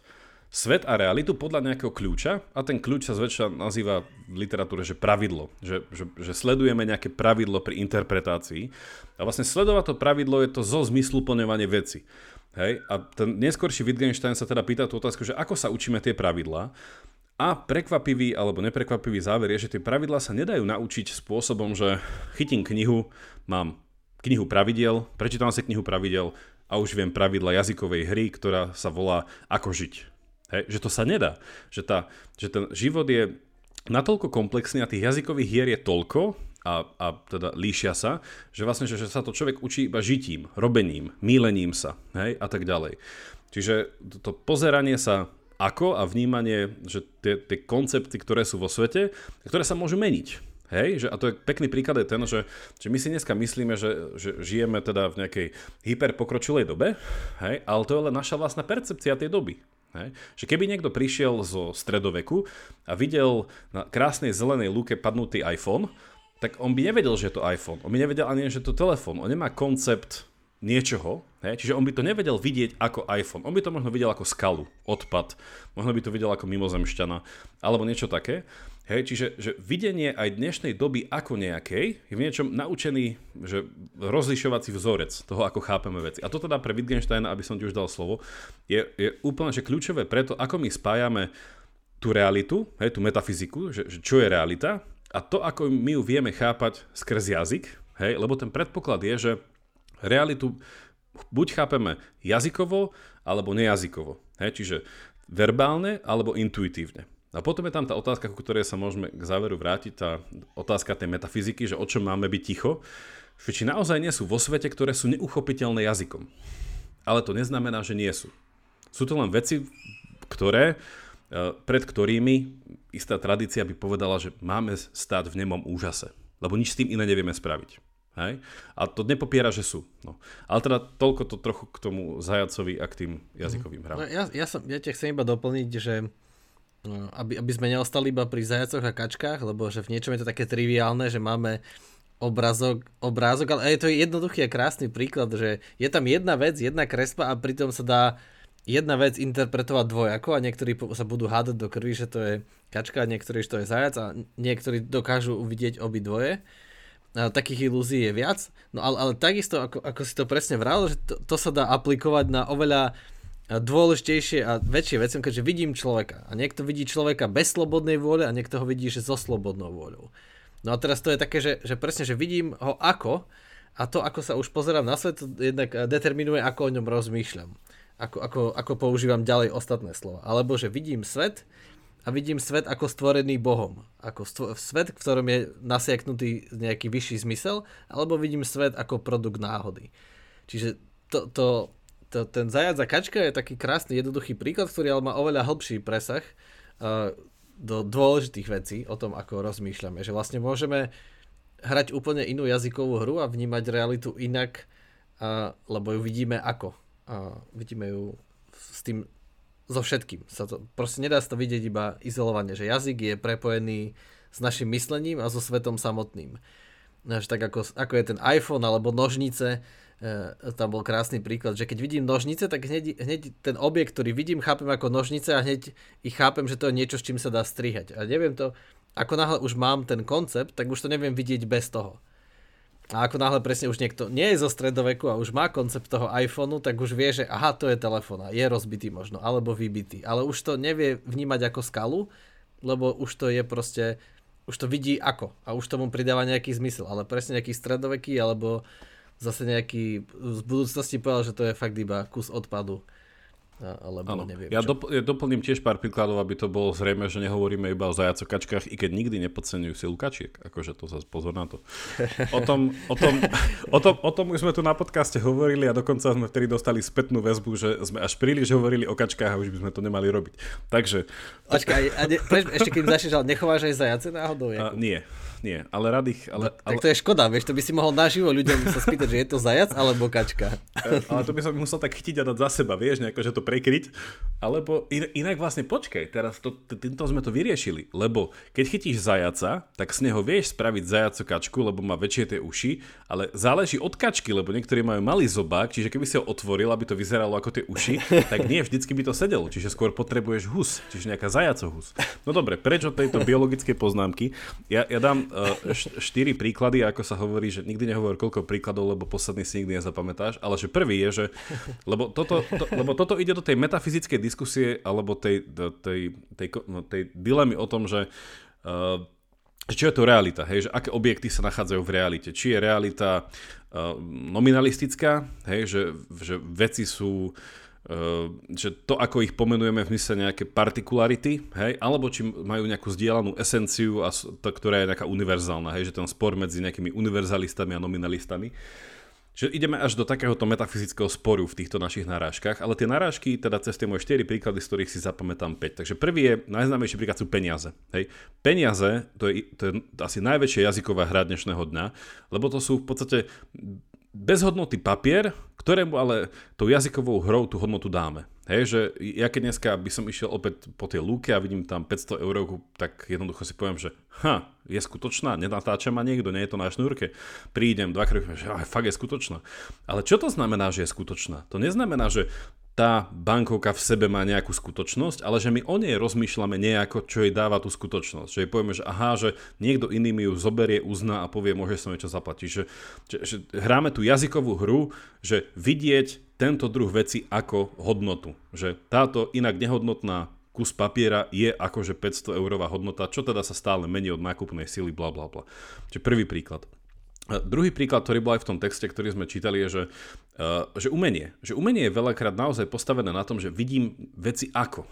Speaker 1: svet a realitu podľa nejakého kľúča a ten kľúč sa zväčša nazýva v literatúre, že pravidlo, že, že, že sledujeme nejaké pravidlo pri interpretácii a vlastne sledovať to pravidlo je to zo zmyslu plňovanie veci. Hej? A ten neskorší Wittgenstein sa teda pýta tú otázku, že ako sa učíme tie pravidlá a prekvapivý alebo neprekvapivý záver je, že tie pravidlá sa nedajú naučiť spôsobom, že chytím knihu, mám knihu pravidel, prečítam si knihu pravidel a už viem pravidla jazykovej hry, ktorá sa volá Ako žiť. Hej, že to sa nedá. Že, tá, že ten život je natoľko komplexný a tých jazykových hier je toľko a, a teda líšia sa, že vlastne, že, že sa to človek učí iba žitím, robením, mílením sa hej, a tak ďalej. Čiže to, pozeranie sa ako a vnímanie, že tie, tie koncepty, ktoré sú vo svete, ktoré sa môžu meniť. Hej, že, a to je pekný príklad je ten, že, že my si dneska myslíme, že, že žijeme teda v nejakej hyperpokročilej dobe, hej, ale to je len naša vlastná percepcia tej doby. Hej. Že keby niekto prišiel zo stredoveku a videl na krásnej zelenej lúke padnutý iPhone, tak on by nevedel, že je to iPhone. On by nevedel ani, že je to telefón. On nemá koncept niečoho, hej? čiže on by to nevedel vidieť ako iPhone. On by to možno videl ako skalu, odpad, možno by to videl ako mimozemšťana, alebo niečo také. Hej, čiže že videnie aj dnešnej doby ako nejakej je v niečom naučený že rozlišovací vzorec toho, ako chápeme veci. A to teda pre Wittgensteina, aby som ti už dal slovo, je, je úplne že kľúčové preto, ako my spájame tú realitu, hej, tú metafyziku, že, že čo je realita a to, ako my ju vieme chápať skrz jazyk, hej, lebo ten predpoklad je, že realitu buď chápeme jazykovo, alebo nejazykovo. Hej, čiže verbálne, alebo intuitívne. A potom je tam tá otázka, ku ktorej sa môžeme k záveru vrátiť, tá otázka tej metafyziky, že o čom máme byť ticho, že či naozaj nie sú vo svete, ktoré sú neuchopiteľné jazykom. Ale to neznamená, že nie sú. Sú to len veci, ktoré, e, pred ktorými istá tradícia by povedala, že máme stáť v nemom úžase. Lebo nič s tým iné nevieme spraviť. Hej? A to nepopiera, že sú. No. Ale teda toľko to trochu k tomu zajacovi a k tým jazykovým hrám.
Speaker 2: No, ja, ja, som, ja ťa chcem iba doplniť, že No, aby, aby sme neostali iba pri zajacoch a kačkách, lebo že v niečom je to také triviálne, že máme obrazok, obrázok, ale je to jednoduchý a krásny príklad, že je tam jedna vec, jedna kresba a pritom sa dá jedna vec interpretovať dvojako a niektorí sa budú hádať do krvi, že to je kačka, niektorí, že to je zajac a niektorí dokážu uvidieť obidvoje. A takých ilúzií je viac. No ale, ale takisto, ako, ako si to presne vral, že to, to sa dá aplikovať na oveľa dôležitejšie a väčšie veci, keďže vidím človeka a niekto vidí človeka bez slobodnej vôle a niekto ho vidí, že so slobodnou vôľou. No a teraz to je také, že, že presne, že vidím ho ako a to, ako sa už pozerám na svet, jednak determinuje, ako o ňom rozmýšľam. Ako, ako, ako používam ďalej ostatné slova. Alebo, že vidím svet a vidím svet ako stvorený Bohom. Ako stvo- svet, v ktorom je nasiaknutý nejaký vyšší zmysel, alebo vidím svet ako produkt náhody. Čiže to, to to, ten zajac a kačka je taký krásny, jednoduchý príklad, ktorý ale má oveľa hĺbší presah uh, do dôležitých vecí o tom, ako rozmýšľame. Že vlastne môžeme hrať úplne inú jazykovú hru a vnímať realitu inak, uh, lebo ju vidíme ako. Uh, vidíme ju s tým so všetkým. Sa to, proste nedá sa to vidieť iba izolovane, že jazyk je prepojený s našim myslením a so svetom samotným. Až tak ako, ako je ten iPhone alebo nožnice, E, tam bol krásny príklad, že keď vidím nožnice, tak hneď, hneď ten objekt, ktorý vidím, chápem ako nožnice a hneď ich chápem, že to je niečo, s čím sa dá strihať. A neviem to, ako náhle už mám ten koncept, tak už to neviem vidieť bez toho. A ako náhle presne už niekto nie je zo stredoveku a už má koncept toho iPhoneu, tak už vie, že aha, to je telefón a je rozbitý možno, alebo vybitý. Ale už to nevie vnímať ako skalu, lebo už to je proste, už to vidí ako a už tomu pridáva nejaký zmysel. Ale presne nejaký stredoveký alebo zase nejaký z budúcnosti povedal, že to je fakt iba kus odpadu alebo ano. neviem
Speaker 1: ja, dopl- ja doplním tiež pár príkladov, aby to bolo zrejme, že nehovoríme iba o zajacokačkách, i keď nikdy nepodceňujú silu kačiek. Akože to zase pozor na to. O tom, o, tom, o, tom, o tom už sme tu na podcaste hovorili a dokonca sme vtedy dostali spätnú väzbu, že sme až príliš hovorili o kačkách a už by sme to nemali robiť. Takže...
Speaker 2: Počkaj, a ne, ešte keď začneš, ale nechováš aj zajace náhodou?
Speaker 1: A, nie, nie, ale rád ich... Ale,
Speaker 2: no, ale... Tak to je škoda, vieš, to by si mohol naživo ľuďom sa spýtať, že je to zajac alebo kačka.
Speaker 1: E, ale to by som musel tak chytiť a dať za seba, vieš, nejako, že to prekryť. Alebo in, inak vlastne počkaj, teraz to, týmto sme to vyriešili, lebo keď chytíš zajaca, tak z neho vieš spraviť zajacu kačku, lebo má väčšie tie uši, ale záleží od kačky, lebo niektorí majú malý zobák, čiže keby si ho otvoril, aby to vyzeralo ako tie uši, tak nie vždycky by to sedelo, čiže skôr potrebuješ hus, čiže nejaká zajacohus. No dobre, prečo tejto biologickej poznámky? Ja, ja dám štyri príklady, ako sa hovorí, že nikdy nehovor koľko príkladov, lebo posledný si nikdy nezapamätáš, ale že prvý je, že lebo toto, to, lebo toto ide do tej metafyzickej diskusie alebo tej, tej, tej, no, tej dilemy o tom, že uh, čo je to realita, hej, že aké objekty sa nachádzajú v realite. Či je realita uh, nominalistická, hej, že, že veci sú Ehm, že to, ako ich pomenujeme v mysle nejaké partikularity, hej, alebo či majú nejakú zdieľanú esenciu, a to, ktorá je nejaká univerzálna, hej, že ten spor medzi nejakými univerzalistami a nominalistami. že ideme až do takéhoto metafyzického sporu v týchto našich narážkach, ale tie narážky, teda cez tie moje 4 príklady, z ktorých si zapamätám 5. Takže prvý je, najznámejší príklad sú peniaze. Hej. Peniaze, to je, to je asi najväčšia jazyková hra dnešného dňa, lebo to sú v podstate bezhodnotný papier, ktorému ale tou jazykovou hrou tú hodnotu dáme. Hej, že ja keď dneska by som išiel opäť po tej lúke a vidím tam 500 eur, tak jednoducho si poviem, že ha, je skutočná, nenatáča ma niekto, nie je to na šnúrke. Prídem dva kroky, že fakt je skutočná. Ale čo to znamená, že je skutočná? To neznamená, že tá bankovka v sebe má nejakú skutočnosť, ale že my o nej rozmýšľame nejako, čo jej dáva tú skutočnosť. Že jej povieme, že aha, že niekto iný mi ju zoberie, uzná a povie, môže som niečo zaplatiť. Že, že, že hráme tú jazykovú hru, že vidieť tento druh veci ako hodnotu. Že táto inak nehodnotná kus papiera je akože 500 eurová hodnota, čo teda sa stále mení od nákupnej sily, bla bla bla. Čiže prvý príklad. Druhý príklad, ktorý bol aj v tom texte, ktorý sme čítali, je, že, že umenie. Že umenie je veľakrát naozaj postavené na tom, že vidím veci ako.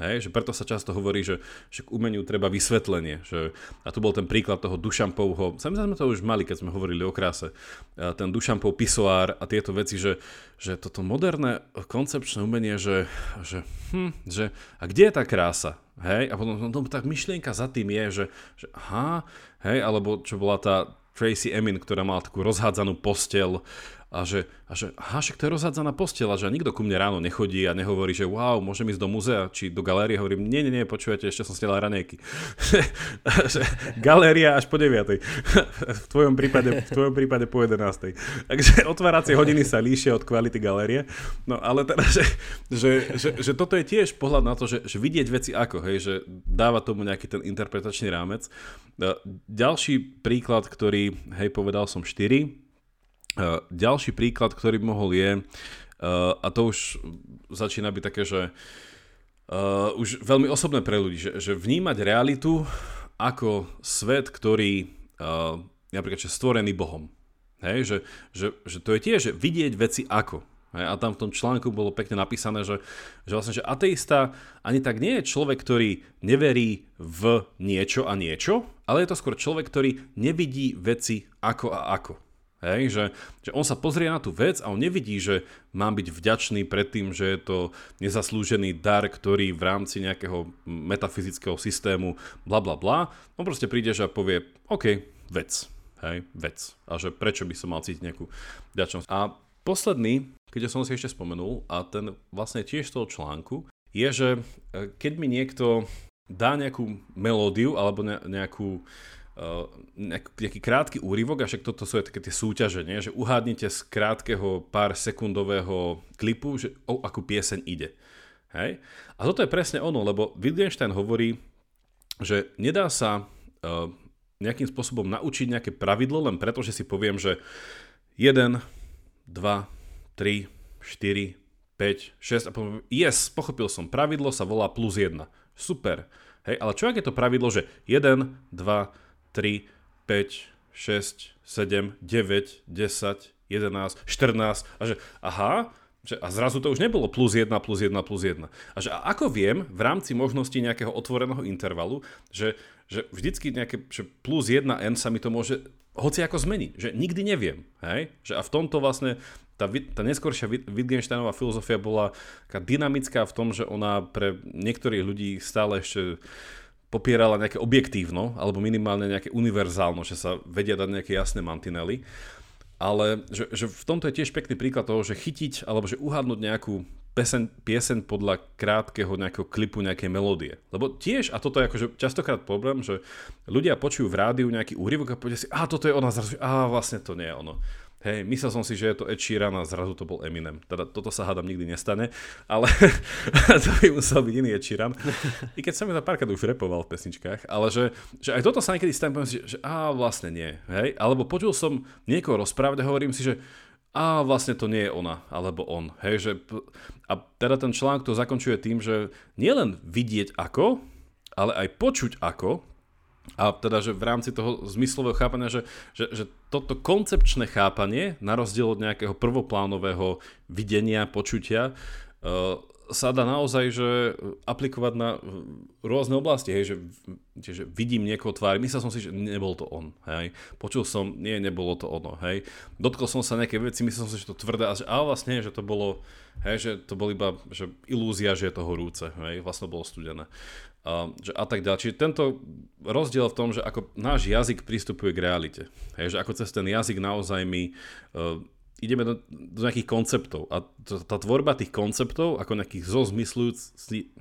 Speaker 1: Hej, že preto sa často hovorí, že, že k umeniu treba vysvetlenie. Že, a tu bol ten príklad toho Dušampovho, samozrejme sme to už mali, keď sme hovorili o kráse, ten Dušampov pisoár a tieto veci, že, že toto moderné koncepčné umenie, že, že, hm, že a kde je tá krása? Hej, a potom no, tak myšlienka za tým je, že, že aha, hej, alebo čo bola tá, Tracy Emin, ktorá mala takú rozhádzanú postel a že, a že aha, však to je rozhádzaná postela, že nikto ku mne ráno nechodí a nehovorí, že wow, môžem ísť do muzea či do galérie, hovorím, nie, nie, nie, počujete, ešte som stela ranejky. (laughs) Galéria až po 9. v tvojom prípade, v tvojom prípade po 11. Takže otváracie hodiny sa líšia od kvality galérie. No ale teda, že, že, že, že toto je tiež pohľad na to, že, že vidieť veci ako, hej, že dáva tomu nejaký ten interpretačný rámec. E, ďalší príklad, ktorý, hej, povedal som 4, Eh, ďalší príklad, ktorý mohol je, uh, a to už začína byť také, že uh, už veľmi osobné pre ľudí, že, že vnímať realitu ako svet, ktorý napríklad že stvorený Bohom. Hej, že, že, že to je tiež, že vidieť veci ako. Hej, a tam v tom článku bolo pekne napísané, že, že vlastne, že ateista ani tak nie je človek, ktorý neverí v niečo a niečo, ale je to skôr človek, ktorý nevidí veci ako a ako. Hej, že, že on sa pozrie na tú vec a on nevidí, že mám byť vďačný pred tým, že je to nezaslúžený dar, ktorý v rámci nejakého metafyzického systému bla bla bla. On proste príde a povie, OK, vec. Hej, vec. A že prečo by som mal cítiť nejakú vďačnosť. A posledný, keď som si ešte spomenul, a ten vlastne tiež z toho článku, je, že e, keď mi niekto dá nejakú melódiu alebo nejakú nejaký krátky úryvok, a však toto sú aj také tie súťaže, nie? že uhádnite z krátkeho pár sekundového klipu, že o akú pieseň ide. Hej? A toto je presne ono, lebo Wittgenstein hovorí, že nedá sa uh, nejakým spôsobom naučiť nejaké pravidlo len preto, že si poviem, že 1, 2, 3, 4, 5, 6 a poviem, yes, pochopil som, pravidlo sa volá plus 1. Super. Hej, ale čo ak je to pravidlo, že 1, 2, 3, 5, 6, 7, 9, 10, 11, 14 a že aha, že, a zrazu to už nebolo plus 1, plus 1, plus 1. A že a ako viem v rámci možnosti nejakého otvoreného intervalu, že, že vždycky nejaké že plus 1n sa mi to môže hoci ako zmeniť, že nikdy neviem. Hej? Že a v tomto vlastne tá, tá neskôršia Wittgensteinová filozofia bola taká dynamická v tom, že ona pre niektorých ľudí stále ešte popierala nejaké objektívno, alebo minimálne nejaké univerzálno, že sa vedia dať nejaké jasné mantinely. Ale že, že v tomto je tiež pekný príklad toho, že chytiť alebo že uhádnuť nejakú pesen, piesen podľa krátkeho nejakého klipu, nejakej melódie. Lebo tiež, a toto je akože častokrát problém, že ľudia počujú v rádiu nejaký úryvok a povedia si, a toto je ona, zrazu, a vlastne to nie je ono. Hej, myslel som si, že je to Ed Sheeran a zrazu to bol Eminem. Teda toto sa hádam nikdy nestane, ale (laughs) to by musel byť iný Ed Sheeran. I keď som mi to párkrát už repoval v pesničkách, ale že, že aj toto sa niekedy stane, poviem si, že, že vlastne nie. Hej? Alebo počul som niekoho rozprávať a hovorím si, že a vlastne to nie je ona, alebo on. Hej, že, a teda ten článok to zakončuje tým, že nielen vidieť ako, ale aj počuť ako, a teda, že v rámci toho zmyslového chápania, že, že, že toto koncepčné chápanie, na rozdiel od nejakého prvoplánového videnia, počutia, uh, sa dá naozaj že aplikovať na rôzne oblasti, hej, že, že vidím niekoho tvár, myslel som si, že nebol to on, hej, počul som, nie, nebolo to ono, hej, dotkol som sa nejaké veci, myslel som si, že to tvrdé, a, že, a vlastne, že to bolo, hej, že to bol iba že ilúzia, že je to horúce, hej, vlastne bolo studené. A, že a tak ďalej. Čiže tento rozdiel v tom, že ako náš jazyk pristupuje k realite. Hej, že ako cez ten jazyk naozaj my uh, ideme do, do nejakých konceptov a to, tá tvorba tých konceptov ako nejakých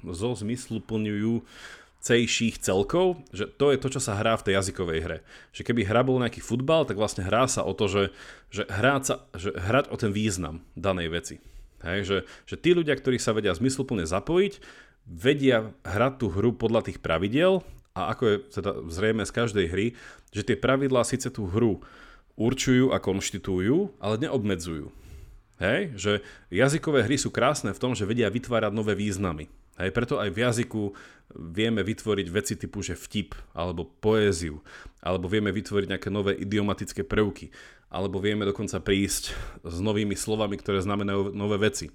Speaker 1: zmysluplňujúcejších celkov, že to je to, čo sa hrá v tej jazykovej hre. Že keby hra bol nejaký futbal, tak vlastne hrá sa o to, že, že, hrať, sa, že hrať o ten význam danej veci. Hej, že, že tí ľudia, ktorí sa vedia zmysluplne zapojiť, vedia hrať tú hru podľa tých pravidel a ako je teda zrejme z každej hry, že tie pravidlá síce tú hru určujú a konštitujú, ale neobmedzujú. Hej? Že jazykové hry sú krásne v tom, že vedia vytvárať nové významy. Hej? Preto aj v jazyku vieme vytvoriť veci typu, že vtip, alebo poéziu, alebo vieme vytvoriť nejaké nové idiomatické prvky, alebo vieme dokonca prísť s novými slovami, ktoré znamenajú nové veci.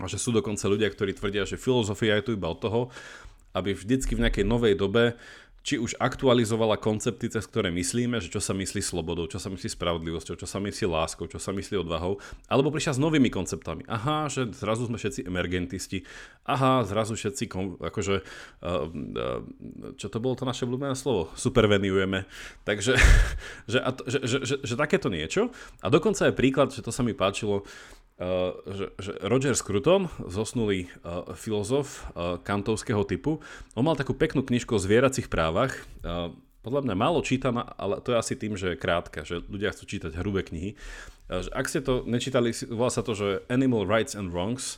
Speaker 1: A že sú dokonca ľudia, ktorí tvrdia, že filozofia je tu iba od toho, aby vždycky v nejakej novej dobe či už aktualizovala koncepty, cez ktoré myslíme, že čo sa myslí slobodou, čo sa myslí spravodlivosťou, čo sa myslí láskou, čo sa myslí odvahou, alebo prišla s novými konceptami. Aha, že zrazu sme všetci emergentisti, aha, zrazu všetci, akože, uh, uh, čo to bolo to naše obľúbené slovo? Supervenujeme. Takže, (laughs) že, že, že, že, že takéto niečo. A dokonca je príklad, že to sa mi páčilo, že, že Roger Scruton, zosnulý uh, filozof uh, kantovského typu, on mal takú peknú knižku o zvieracích právach. Uh, podľa mňa málo čítam, ale to je asi tým, že je krátka, že ľudia chcú čítať hrubé knihy. Uh, ak ste to nečítali, volá sa to, že Animal Rights and Wrongs.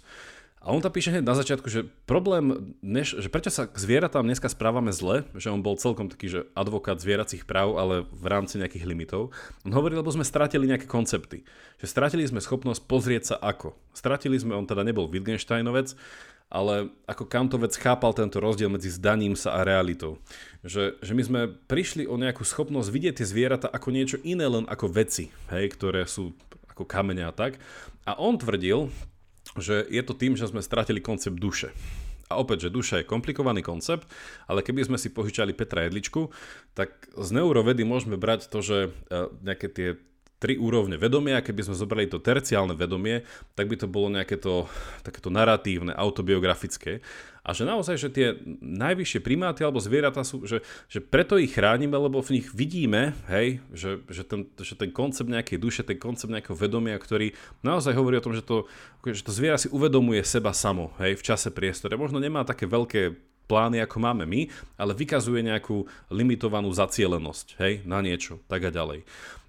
Speaker 1: A on tam píše hneď na začiatku, že problém, než, že prečo sa k zvieratám dneska správame zle, že on bol celkom taký, že advokát zvieracích práv, ale v rámci nejakých limitov. On hovorí, lebo sme stratili nejaké koncepty. Že stratili sme schopnosť pozrieť sa ako. Stratili sme, on teda nebol Wittgensteinovec, ale ako Kantovec chápal tento rozdiel medzi zdaním sa a realitou. Že, že my sme prišli o nejakú schopnosť vidieť tie zvieratá ako niečo iné len ako veci, hej, ktoré sú ako kamene a tak. A on tvrdil, že je to tým, že sme stratili koncept duše. A opäť, že duša je komplikovaný koncept, ale keby sme si požičali Petra Jedličku, tak z neurovedy môžeme brať to, že e, nejaké tie tri úrovne vedomia, keby sme zobrali to terciálne vedomie, tak by to bolo nejaké to takéto naratívne, autobiografické. A že naozaj, že tie najvyššie primáty alebo zvieratá sú, že, že preto ich chránime, lebo v nich vidíme, hej, že, že, ten, že ten koncept nejakej duše, ten koncept nejakého vedomia, ktorý naozaj hovorí o tom, že to, že to zviera si uvedomuje seba samo, hej, v čase priestore. Možno nemá také veľké plány, ako máme my, ale vykazuje nejakú limitovanú zacielenosť, hej, na niečo, tak a ďalej.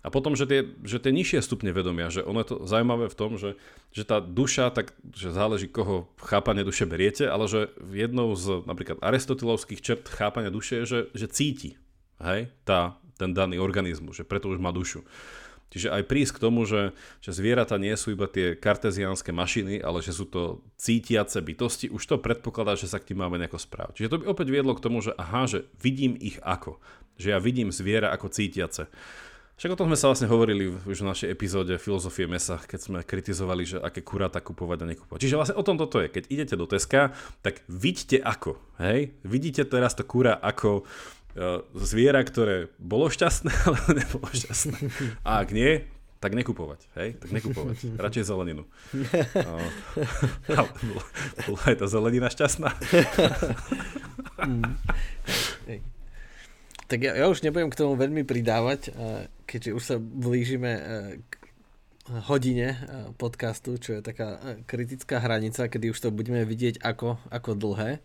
Speaker 1: A potom, že tie, že tie nižšie stupne vedomia, že ono je to zaujímavé v tom, že, že tá duša, tak že záleží, koho chápanie duše beriete, ale že jednou z napríklad aristotelovských čert chápania duše je, že, že cíti, hej, tá, ten daný organizmus, že preto už má dušu. Čiže aj prísť k tomu, že, že zvieratá nie sú iba tie karteziánske mašiny, ale že sú to cítiace bytosti, už to predpokladá, že sa k tým máme nejako správať. Čiže to by opäť viedlo k tomu, že aha, že vidím ich ako. Že ja vidím zviera ako cítiace. Však o tom sme sa vlastne hovorili už v našej epizóde Filozofie mesa, keď sme kritizovali, že aké kuráta kupovať a nekupovať. Čiže vlastne o tom toto je. Keď idete do Teska, tak vidíte ako. Hej? Vidíte teraz to kura ako E, zviera, ktoré bolo šťastné, (laughs) ale nebolo šťastné. A ak nie, tak nekupovať, hej? Tak nekupovať. (laughs) Radšej zeleninu. (laughs) No. bola, bola aj tá zelenina šťastná.
Speaker 2: Tak ja, ja už nebudem k tomu veľmi pridávať, e, keďže už sa blížime e, k hodine podcastu, čo je taká kritická hranica, kedy už to budeme vidieť ako, ako dlhé.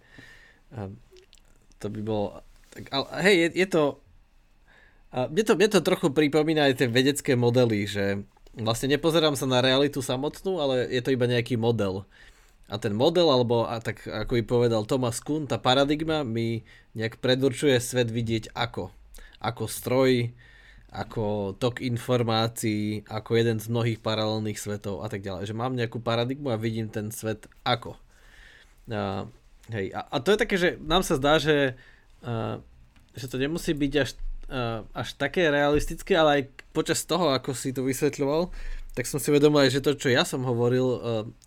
Speaker 2: To by bolo tak, ale, hej, je, je to... Mne to, mne to trochu pripomína aj tie vedecké modely, že vlastne nepozerám sa na realitu samotnú, ale je to iba nejaký model. A ten model, alebo a tak ako by povedal Thomas Kuhn, tá paradigma mi nejak predurčuje svet vidieť ako. Ako stroj, ako tok informácií, ako jeden z mnohých paralelných svetov a tak ďalej. Že mám nejakú paradigmu a vidím ten svet ako. A, hej, a, a to je také, že nám sa zdá, že že to nemusí byť až, uh, až také realistické, ale aj počas toho, ako si to vysvetľoval, tak som si vedomil aj, že to, čo ja som hovoril uh,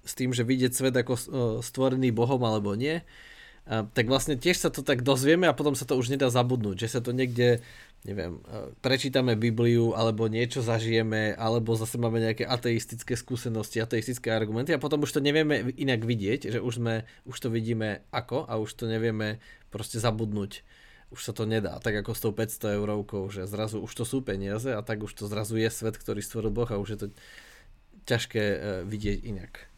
Speaker 2: s tým, že vidieť svet ako uh, stvorený Bohom alebo nie, uh, tak vlastne tiež sa to tak dozvieme a potom sa to už nedá zabudnúť, že sa to niekde neviem, e, prečítame Bibliu alebo niečo zažijeme, alebo zase máme nejaké ateistické skúsenosti, ateistické argumenty a potom už to nevieme inak vidieť, že už, sme, už to vidíme ako a už to nevieme proste zabudnúť. Už sa to nedá, tak ako s tou 500 eurovkou, že zrazu už to sú peniaze a tak už to zrazu je svet, ktorý stvoril Boh a už je to ťažké e, vidieť inak.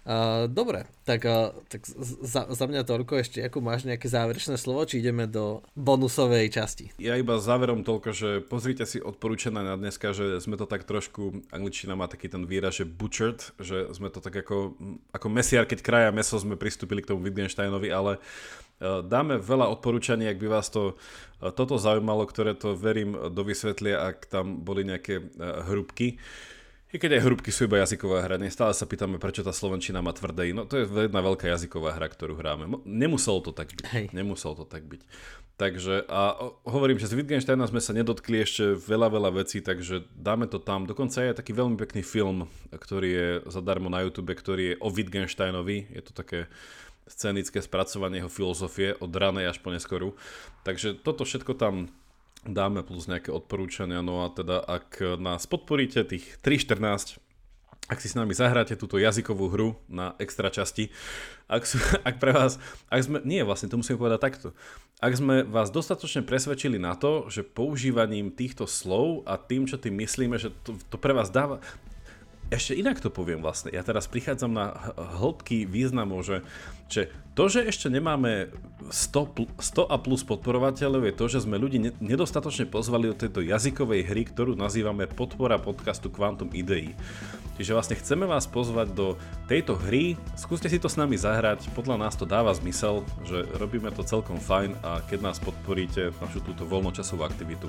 Speaker 2: Uh, dobre, tak, uh, tak za, za mňa toľko ešte, ako máš nejaké záverečné slovo, či ideme do bonusovej časti?
Speaker 1: Ja iba záverom toľko, že pozrite si odporúčané na dneska, že sme to tak trošku, angličtina má taký ten výraz, že butchered, že sme to tak ako, ako mesiar, keď kraja meso sme pristúpili k tomu Wittgensteinovi, ale dáme veľa odporúčaní, ak by vás to uh, toto zaujímalo, ktoré to verím dovysvetlia, ak tam boli nejaké uh, hrubky. I keď aj hrubky sú iba jazyková hra, stále sa pýtame, prečo tá Slovenčina má tvrdé. No to je jedna veľká jazyková hra, ktorú hráme. Nemuselo to tak byť. Hej. Nemuselo to tak byť. Takže a hovorím, že z Wittgensteina sme sa nedotkli ešte veľa, veľa vecí, takže dáme to tam. Dokonca je taký veľmi pekný film, ktorý je zadarmo na YouTube, ktorý je o Wittgensteinovi. Je to také scenické spracovanie jeho filozofie od ranej až po neskoru. Takže toto všetko tam dáme plus nejaké odporúčania. No a teda ak nás podporíte tých 3.14, ak si s nami zahráte túto jazykovú hru na extra časti, ak, sú, (laughs) ak pre vás, ak sme, nie vlastne, to musím povedať takto, ak sme vás dostatočne presvedčili na to, že používaním týchto slov a tým, čo tým myslíme, že to, to pre vás dáva, ešte inak to poviem vlastne. Ja teraz prichádzam na hĺbky významov, že, že to, že ešte nemáme 100, 100 a plus podporovateľov je to, že sme ľudí nedostatočne pozvali do tejto jazykovej hry, ktorú nazývame podpora podcastu Quantum Idei. Čiže vlastne chceme vás pozvať do tejto hry, skúste si to s nami zahrať, podľa nás to dáva zmysel, že robíme to celkom fajn a keď nás podporíte našu túto voľnočasovú aktivitu,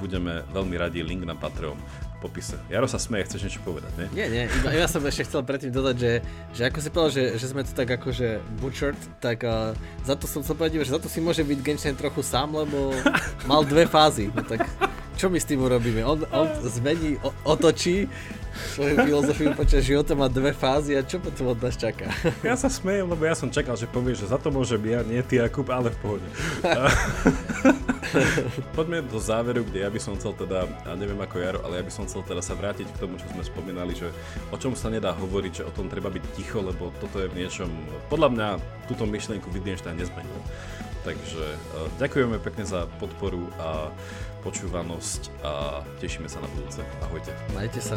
Speaker 1: budeme veľmi radi, link na Patreon popise. Jaro sa smeje, chceš niečo povedať, nie?
Speaker 2: Nie, nie, iba, ja som ešte chcel predtým dodať, že, že ako si povedal, že, že sme to tak akože butchered, tak uh, za to som sa povedal, že za to si môže byť Genshin trochu sám, lebo mal dve fázy. No tak čo my s tým urobíme? On, on zmení, o, otočí svoju filozofiu počas života má dve fázy a čo potom od nás čaká?
Speaker 1: Ja sa smejem, lebo ja som čakal, že povieš, že za to môže ja, nie ty Jakub, ale v pohode. (laughs) Poďme do záveru, kde ja by som chcel teda, a neviem ako Jaro, ale ja by som chcel teda sa vrátiť k tomu, čo sme spomínali, že o čom sa nedá hovoriť, že o tom treba byť ticho, lebo toto je v niečom, podľa mňa túto myšlienku Wittgenstein nezmenil. Takže uh, ďakujeme pekne za podporu a počúvanosť a tešíme sa na budúce. Ahojte.
Speaker 2: Majte sa.